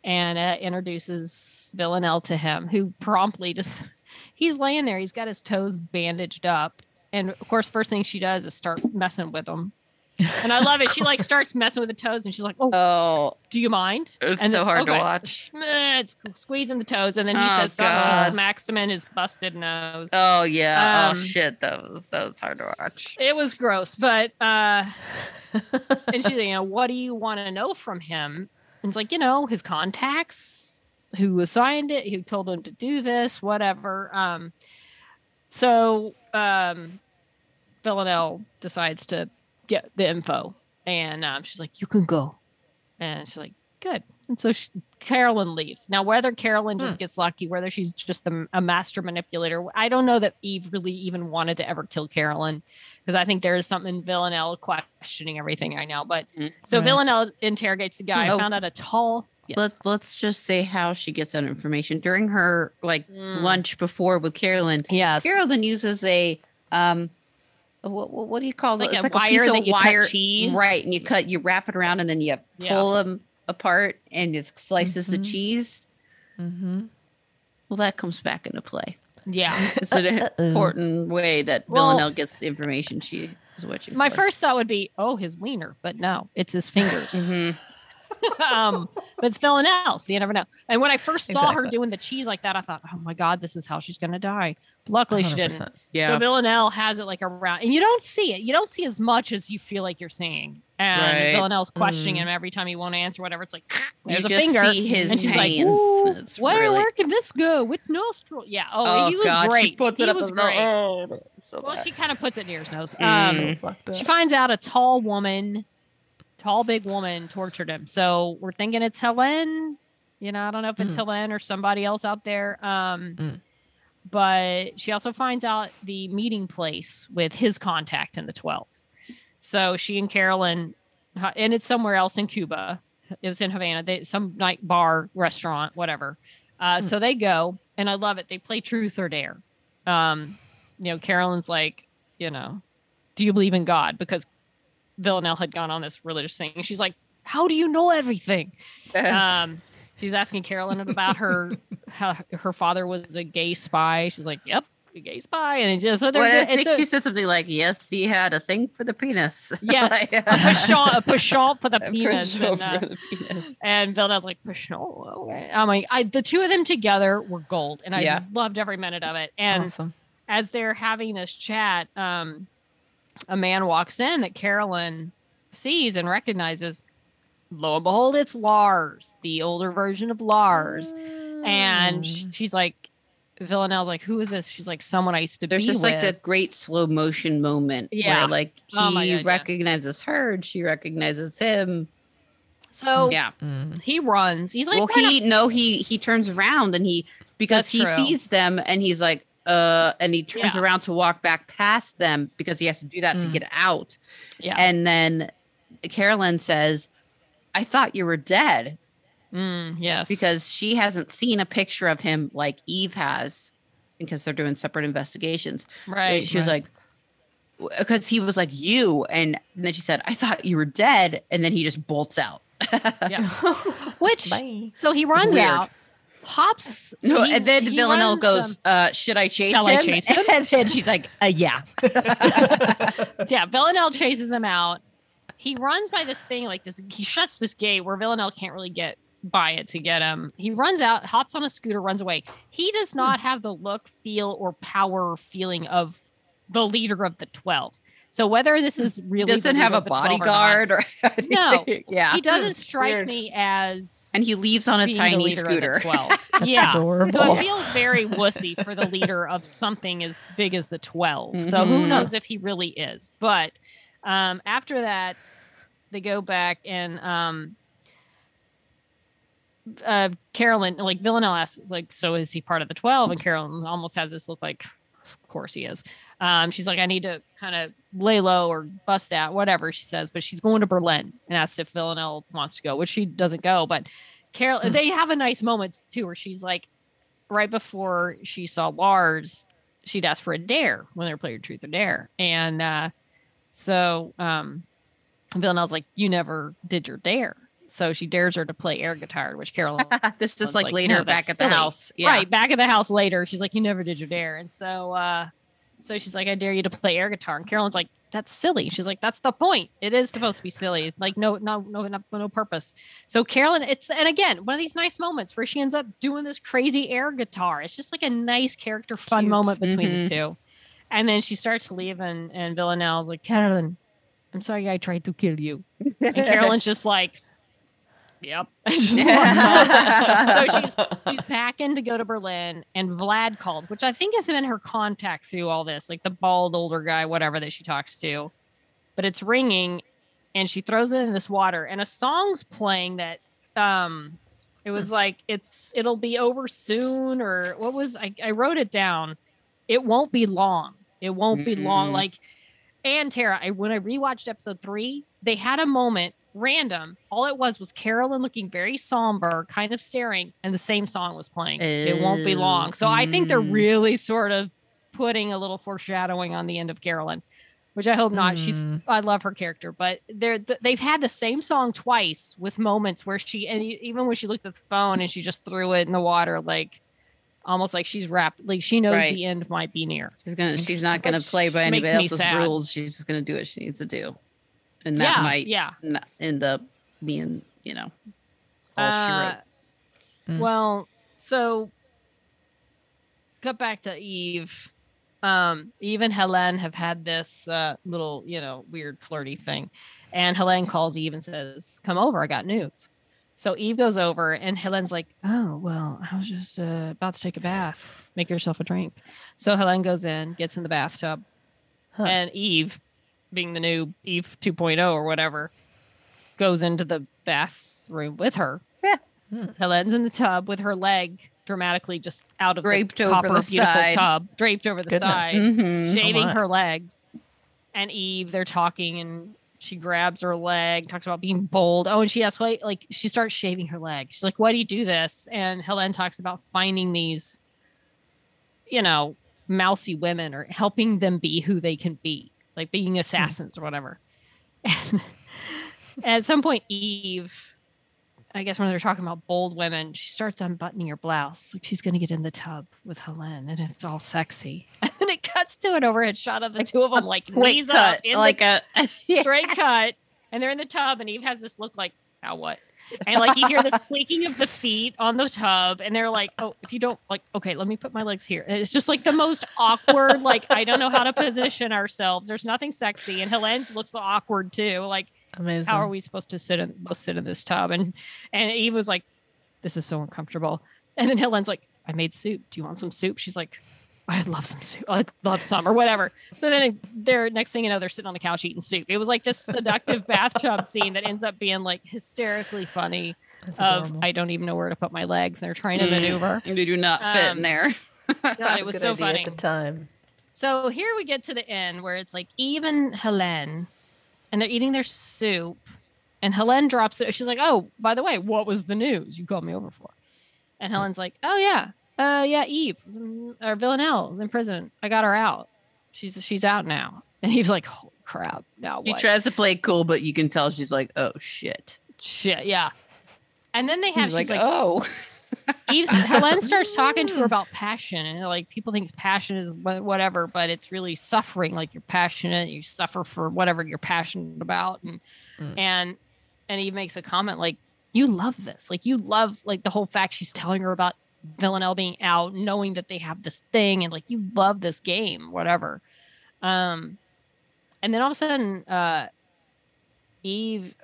and uh, introduces Villanelle to him, who promptly just, he's laying there. He's got his toes bandaged up. And of course, first thing she does is start messing with him. And I love it. She like starts messing with the toes and she's like, Oh, Oh, do you mind? it's And so then- hard to watch. Eh, it's squeezing the toes. And then he Oh, says something. God. She smacks him in his busted nose. Oh yeah. Um, oh shit. That was that was hard to watch. It was gross, but uh and she's like, you know, what do you want to know from him? And it's like, you know, his contacts, who assigned it, who told him to do this, whatever. Um so um Villanelle decides to get the info and um, she's like, You can go. And she's like, Good. And so she, Carolyn leaves. Now, whether Carolyn just gets lucky, whether she's just a, a master manipulator, I don't know that Eve really even wanted to ever kill Carolyn because I think there is something Villanelle questioning everything right now. But Mm, so right. Villanelle interrogates the guy. Oh. I found out a tall. Yes. Let Let's just say how she gets that information during her like Mm. lunch before with Carolyn. yes. Carolyn uses a um. What, what, what do you call It's it? like a wire that you cut cheese. right? And you cut, you wrap it around, and then you Yeah. pull them apart, and it slices the Mhm. cheese. mm-hmm. Well, that comes back into play. Yeah. It's an Uh-uh. important way that Well- Villanelle gets the information she was watching. My first thought would be, oh, his wiener, but no, it's his fingers. hmm um, but it's Villanelle, so you never know. And when I first saw her doing the cheese like that, I thought, oh my god, this is how she's gonna die. But luckily, she didn't. Yeah. So Villanelle has it like around, and you don't see it. You don't see as much as you feel like you're seeing. And Right. Villanelle's questioning Mm. him every time he won't answer, whatever. It's like you there's a just finger, see his and she's like, hands. "Ooh, It's "What? really- Where can this go with nostril?" Yeah. Oh, Oh, he was God, great. She puts he it up was great. Oh, so Well, bad. she kind of puts it near his nose. Mm. Um, Fucked she finds out a tall woman, tall big woman, tortured him. So we're thinking it's Helen. You know, I don't know if it's Mm. Helen or somebody else out there. Um, Mm. but she also finds out the meeting place with his contact in the 12th. So she and Carolyn, and it's somewhere else in Cuba. It was in Havana, they, some night bar, restaurant, whatever. Uh, So they go, and I love it. They play truth or dare. Um, you know, Carolyn's like, you know, do you believe in God? Because Villanelle had gone on this religious thing. And she's like, how do you know everything? um, she's asking Carolyn about her how her father was a gay spy. She's like, "Yep, a gay spy." And it's just, so they're What I it's think a, she said something like, "Yes, he had a thing for the penis." yes, Like- a penchant, a penchant for the A penis. And, uh, for the penis. and Villanelle's like, penchant. Okay. I'm like, I, the two of them together were gold, and I Yeah. loved every minute of it. And awesome. as they're having this chat, um, a man walks in that Carolyn sees and recognizes. Lo and behold, it's Lars, the older version of Lars. And she's like, Villanelle's like, who is this? She's like, someone I used to There's be just like the great slow motion moment Yeah. where like he Oh my God, yeah. recognizes her and she recognizes him. So yeah. Mm. he runs. He's like, well, "Why not?" he no, he he turns around and he because That's he true. sees them and he's like, uh, and he turns Yeah. around to walk back past them because he has to do that to Mm. get out. yeah. And then Carolyn says, "I thought you were dead." Mm, yes. because she hasn't seen a picture of him like Eve has because they're doing separate investigations. right. she was like, because he was like, you. And then she said, I thought you were dead. And then he just bolts out. yeah. Which Bye. so he runs out, hops. No, he- and then Villanelle runs, goes, uh, should I chase him? I chase him? And then she's like, uh, yeah. um, yeah, Villanelle chases him out. He runs by this thing like this. He shuts this gate where Villanelle can't really get by it to get him. He runs out, hops on a scooter, runs away. He does Hmm. not have the look, feel, or power feeling of the leader of the twelve. So whether this is He really the doesn't have a of the 12 or not, bodyguard or, No. Yeah. he doesn't strike Weird. me as and he leaves on a tiny leader of the scooter. 12. yeah. So it feels very wussy for the leader of something as big as the 12. So who Mhm. knows if he really is. But um, after that, they go back and um, uh, Carolyn, like Villanelle asks, like, so is he part of the 12? And Carolyn almost has this look like, of course he is. Um, she's like, I need to kind of lay low or bust out, whatever she says. But she's going to Berlin and asks if Villanelle wants to go, which she doesn't go. But Carol, Hmm. they have a nice moment too, where she's like, right before she saw Lars, she'd asked for a dare when they were playing Truth or Dare, and uh, so um, Villanelle's like, "You never did your dare," so she dares her to play air guitar, which Carol. this just like, like, later no, back at the silly. house. Yeah. right back at the house later, she's like, "You never did your dare," and so uh, so she's like, "I dare you to play air guitar," and Carolyn's like. That's silly. She's like, that's the point. It is supposed to be silly. It's like no, no, no, no, no purpose. So Carolyn, it's and again one of these nice moments where she ends up doing this crazy air guitar. It's just like a nice character fun Cute. moment between Mhm. the two. And then she starts to leave, and and Villanelle's like, Carolyn, I'm sorry I tried to kill you. And Carolyn's just like, Yep. And just walks off. so she's she's packing to go to Berlin, and Vlad calls, which I think has been her contact through all this, like the bald older guy, whatever that she talks to. But it's ringing, and she throws it in this water, and a song's playing that um it was like it's it'll be over soon, or what was I, I wrote it down. It won't be long. It won't be long. Mm. Like and Tara, I when I rewatched episode three, they had a moment random. All it was was Carolyn looking very somber, kind of staring, and the same song was playing. it won't be long. So I think they're mm. really sort of putting a little foreshadowing on the end of Carolyn, which I hope not. She's Mm. I love her character, but they're they've had the same song twice with moments where she and even when she looked at the phone and she just threw it in the water, like almost like she's wrapped, like she knows Right. the end might be near. She's gonna. She's not gonna play by anybody else's sad. rules. She's just gonna do what she needs to do, and that yeah, might yeah. n- end up being you know, all she Uh, wrote. Mm. Well, so cut back to Eve. Um, Eve and Helen have had this uh, little, you know, weird flirty thing. And Helen calls Eve and says, Come over, I got news. So Eve goes over and Helen's like, Oh, well, I was just uh, about to take a bath. Make yourself a drink. So Helen goes in, gets in the bathtub, Huh. and Eve, being the new Eve 2.0 or whatever, goes into the bathroom with her. Yeah. Hmm. Helen's in the tub with her leg dramatically just out of Draped the over copper the beautiful side. tub, draped over the Goodness. side, Mhm. shaving my. her legs. And Eve, they're talking, and she grabs her leg, talks about being bold. Oh, and she asks, why, like, she starts shaving her leg. She's like, why do you do this? And Helen talks about finding these, you know, mousy women or helping them be who they can be, like being hmm. assassins or whatever. And at some point, Eve, I guess when they're talking about bold women, she starts unbuttoning her blouse. Like she's going to get in the tub with Helen and it's all sexy. And it cuts to an overhead shot of the two of them, like knees cut, up, in like the a yeah. straight cut. And they're in the tub, and Eve has this look like, now what? And like you hear the squeaking of the feet on the tub, and they're like, oh, if you don't like, okay, let me put my legs here. And it's just like the most awkward, like I don't know how to position ourselves. There's nothing sexy, and Helen looks awkward too. Like Amazing. how are we supposed to sit in both sit in this tub and and eve was like this is so uncomfortable and then helen's like i made soup do you want some soup she's like i'd love some soup i'd love some or whatever so then they're next thing you know they're sitting on the couch eating soup it was like this seductive bathtub scene that ends up being like hysterically funny That's of adorable. i don't even know where to put my legs they're trying to maneuver They do not fit Um, in there. God, it was Good so funny at the time. So here we get to the end where it's like even Helen, and they're eating their soup, and Helen drops it. She's like, "Oh, by the way, what was the news you called me over for?" And Helen's like, "Oh yeah, uh, yeah, Eve mm, or Villanelle is in prison. I got her out. She's she's out now." And he's like, "Holy crap! Now She what?" tries to play cool, but you can tell she's like, "Oh shit." Shit, yeah. And then they have she's like, like, "Oh, Eve's, Helen starts talking to her about passion, and like people think passion is whatever, but it's really suffering. Like you're passionate, you suffer for whatever you're passionate about, and Mm. and and Eve makes a comment like, "You love this, like you love like the whole fact she's telling her about Villanelle being out, knowing that they have this thing, and like you love this game, whatever." Um, and then all of a sudden, uh, Eve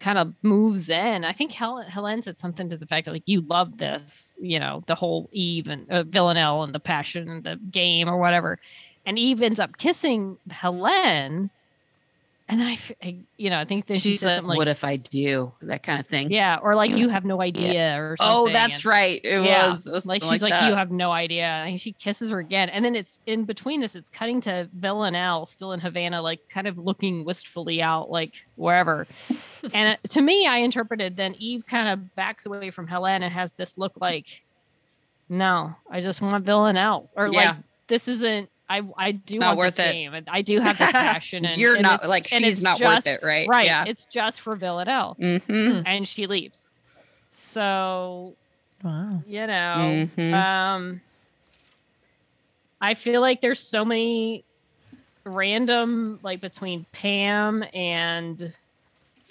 kind of moves in. I think Helen, Helen said something to the fact that like you love this, you know, the whole Eve and uh, Villanelle and the passion and the game or whatever. And Eve ends up kissing Helen. And then I, you know, I think that she, she said, something like, what if I do?" That kind of thing. yeah, or like you have no idea or oh, something. Oh, that's and- right. It Yeah, was, it was like she's like, that. you have no idea. And she kisses her again, and then it's in between this. It's cutting to Villanelle still in Havana, like kind of looking wistfully out, like wherever. and to me, I interpreted then Eve kind of backs away from Helen and has this look like, no, I just want Villanelle, or Yeah. like this isn't. I I do Not want worth this it. game, I do have this passion. And You're and not it's- like and she's not just- worth it, right? Right, Yeah. it's just for Villanelle, Mm-hmm. and she leaves. So Wow. you know Mhm. um i feel like there's so many random like between pam and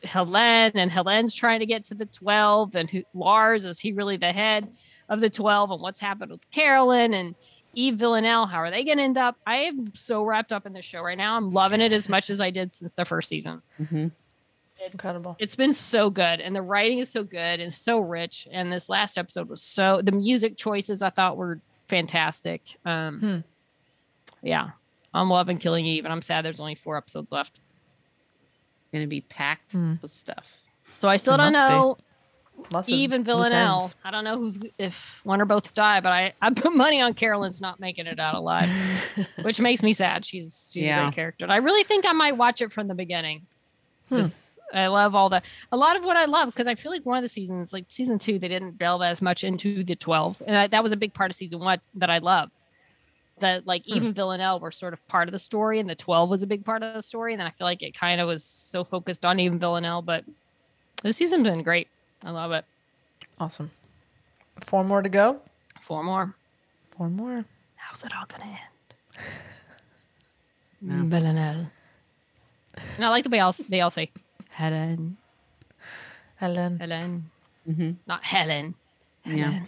helen and helen's trying to get to the 12 and who lars is he really the head of the 12 and what's happened with carolyn and eve villanelle how are they going to end up i am so wrapped up in this show right now i'm loving it as much as i did since the first season Mhm. Incredible. it's been so good and the writing is so good and so rich and this last episode was so the music choices i thought were fantastic um Hmm. yeah i'm loving killing eve and i'm sad there's only four episodes left Gonna be packed Hmm. with stuff. so i still It don't know. be. Know Lots of and villanelle i don't know who's if one or both die but i i put money on carolyn's not making it out alive which makes me sad she's she's a great character and i really think i might watch it from the beginning Hmm. I love all the a lot of what I love because I feel like one of the seasons, like season two, they didn't delve as much into the twelve, and I, that was a big part of season one that I loved. That like Hmm. even Villanelle were sort of part of the story, and the twelve was a big part of the story. And then I feel like it kind of was so focused on even Villanelle, but this season's been great. I love it. Awesome. Four more to go. Four more. Four more. How's it all gonna end? Yeah. Villanelle. And I like the way all, they all say Helen. Helen. Helen, hmm not Helen. Yeah.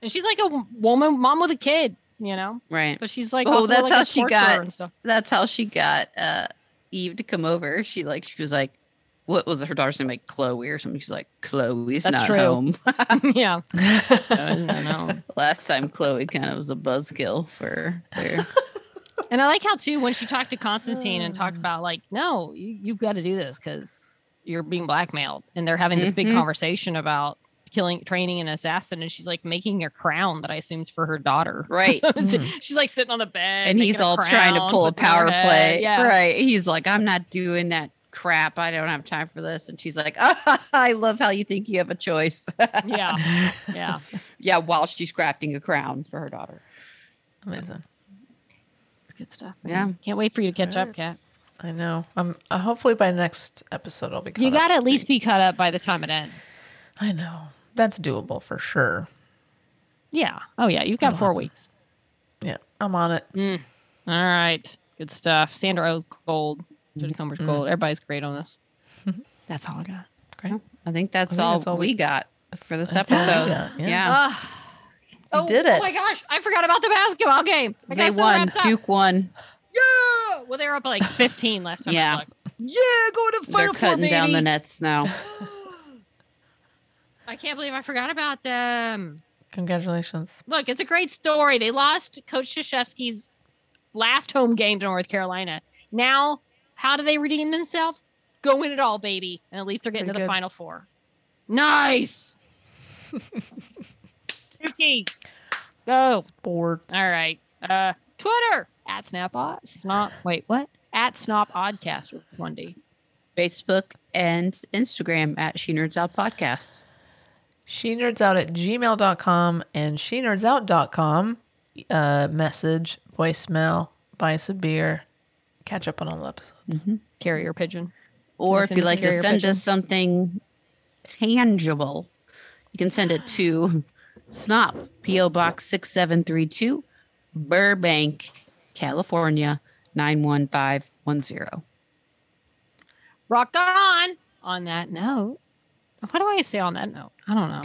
And she's like a woman, mom with a kid, you know. Right. But she's like, Oh, also that's like how a she got- and stuff. That's how she got uh Eve to come over. She like she was like, what was her daughter's name? Like Chloe or something. She's like, Chloe's That's not true. home. yeah. I know. Last time Chloe kind of was a buzzkill for her. And I like how too when she talked to Constantine and talked about like, no, you, you've got to do this because you're being blackmailed, and they're having this big Mhm. conversation about killing, training an assassin, and she's like making a crown that I assume's for her daughter. right. she's like sitting on the bed, and he's all trying to pull a puts it on her power play. Yeah. Right. He's like, I'm not doing that crap. I don't have time for this. And she's like, ah, I love how you think you have a choice. Yeah. Yeah. yeah, while she's crafting a crown for her daughter. Amazing. It's good stuff. Yeah. Can't wait for you to catch up, Kat. I know. Um. Uh, hopefully by next episode I'll be. Caught You got to at least be Grease. caught up by the time it ends. I know. That's doable for sure. Yeah. Oh, yeah. You've got four happen. weeks. Yeah, I'm on it. All right. Good stuff. Sandra Oh's gold. Jodie Comer's Mhm. gold. Everybody's great on this. That's all I got. Great. I think that's, I think all, that's all we we- got for this That's episode. got, yeah. yeah. Ah. oh, did Oh my gosh. I forgot about the basketball game. I They won. Duke won. Yeah. Well, they were up like 15 last time. I Yeah. looked. Yeah. Going to They're Final Four, cutting down the nets now. I can't believe I forgot about them. Congratulations. Look, it's a great story. They lost Coach Krzyzewski's last home game to North Carolina. Now, how do they redeem themselves? Go win it all, baby. And at least they're getting Pretty to the good. Final Four. Nice. Dookies. Go. Sports. All right. Uh, Twitter at Snap Snop. Wait, what? At Snop Oddcast with one D. Facebook and Instagram at She Nerds Out Podcast. She nerds out at gmail.com and she nerds out.com. Uh, message, voicemail, buy us a beer, catch up on all the episodes. Mm-hmm. Carrier pigeon. Or if you you'd send us a like to send pigeon? us something tangible, you can send it to SNOP, P.O. Box 6732, Burbank, California 91510. Rock on. On that note, what do I say on that note? I don't know.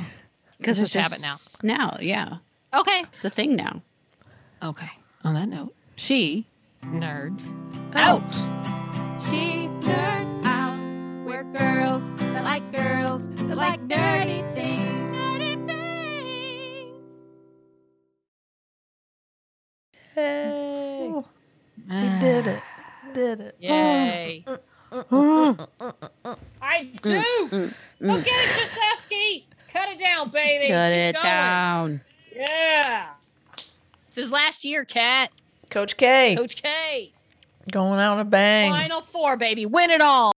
Because Let's it's just have it now. Now, yeah. Okay. It's a thing now. Okay. On that note, she nerds Out. She nerds out. We're girls that like girls that like dirty things. Dirty things. Hey, we Ah, did it. Did it. Yay. I do. mm, Go get it, Krzyzewski. Cut it down, baby. Cut Keep it going. down. Yeah. It's his last year, Kat. Coach K Coach K. going out a bang. Final four, baby. Win it all.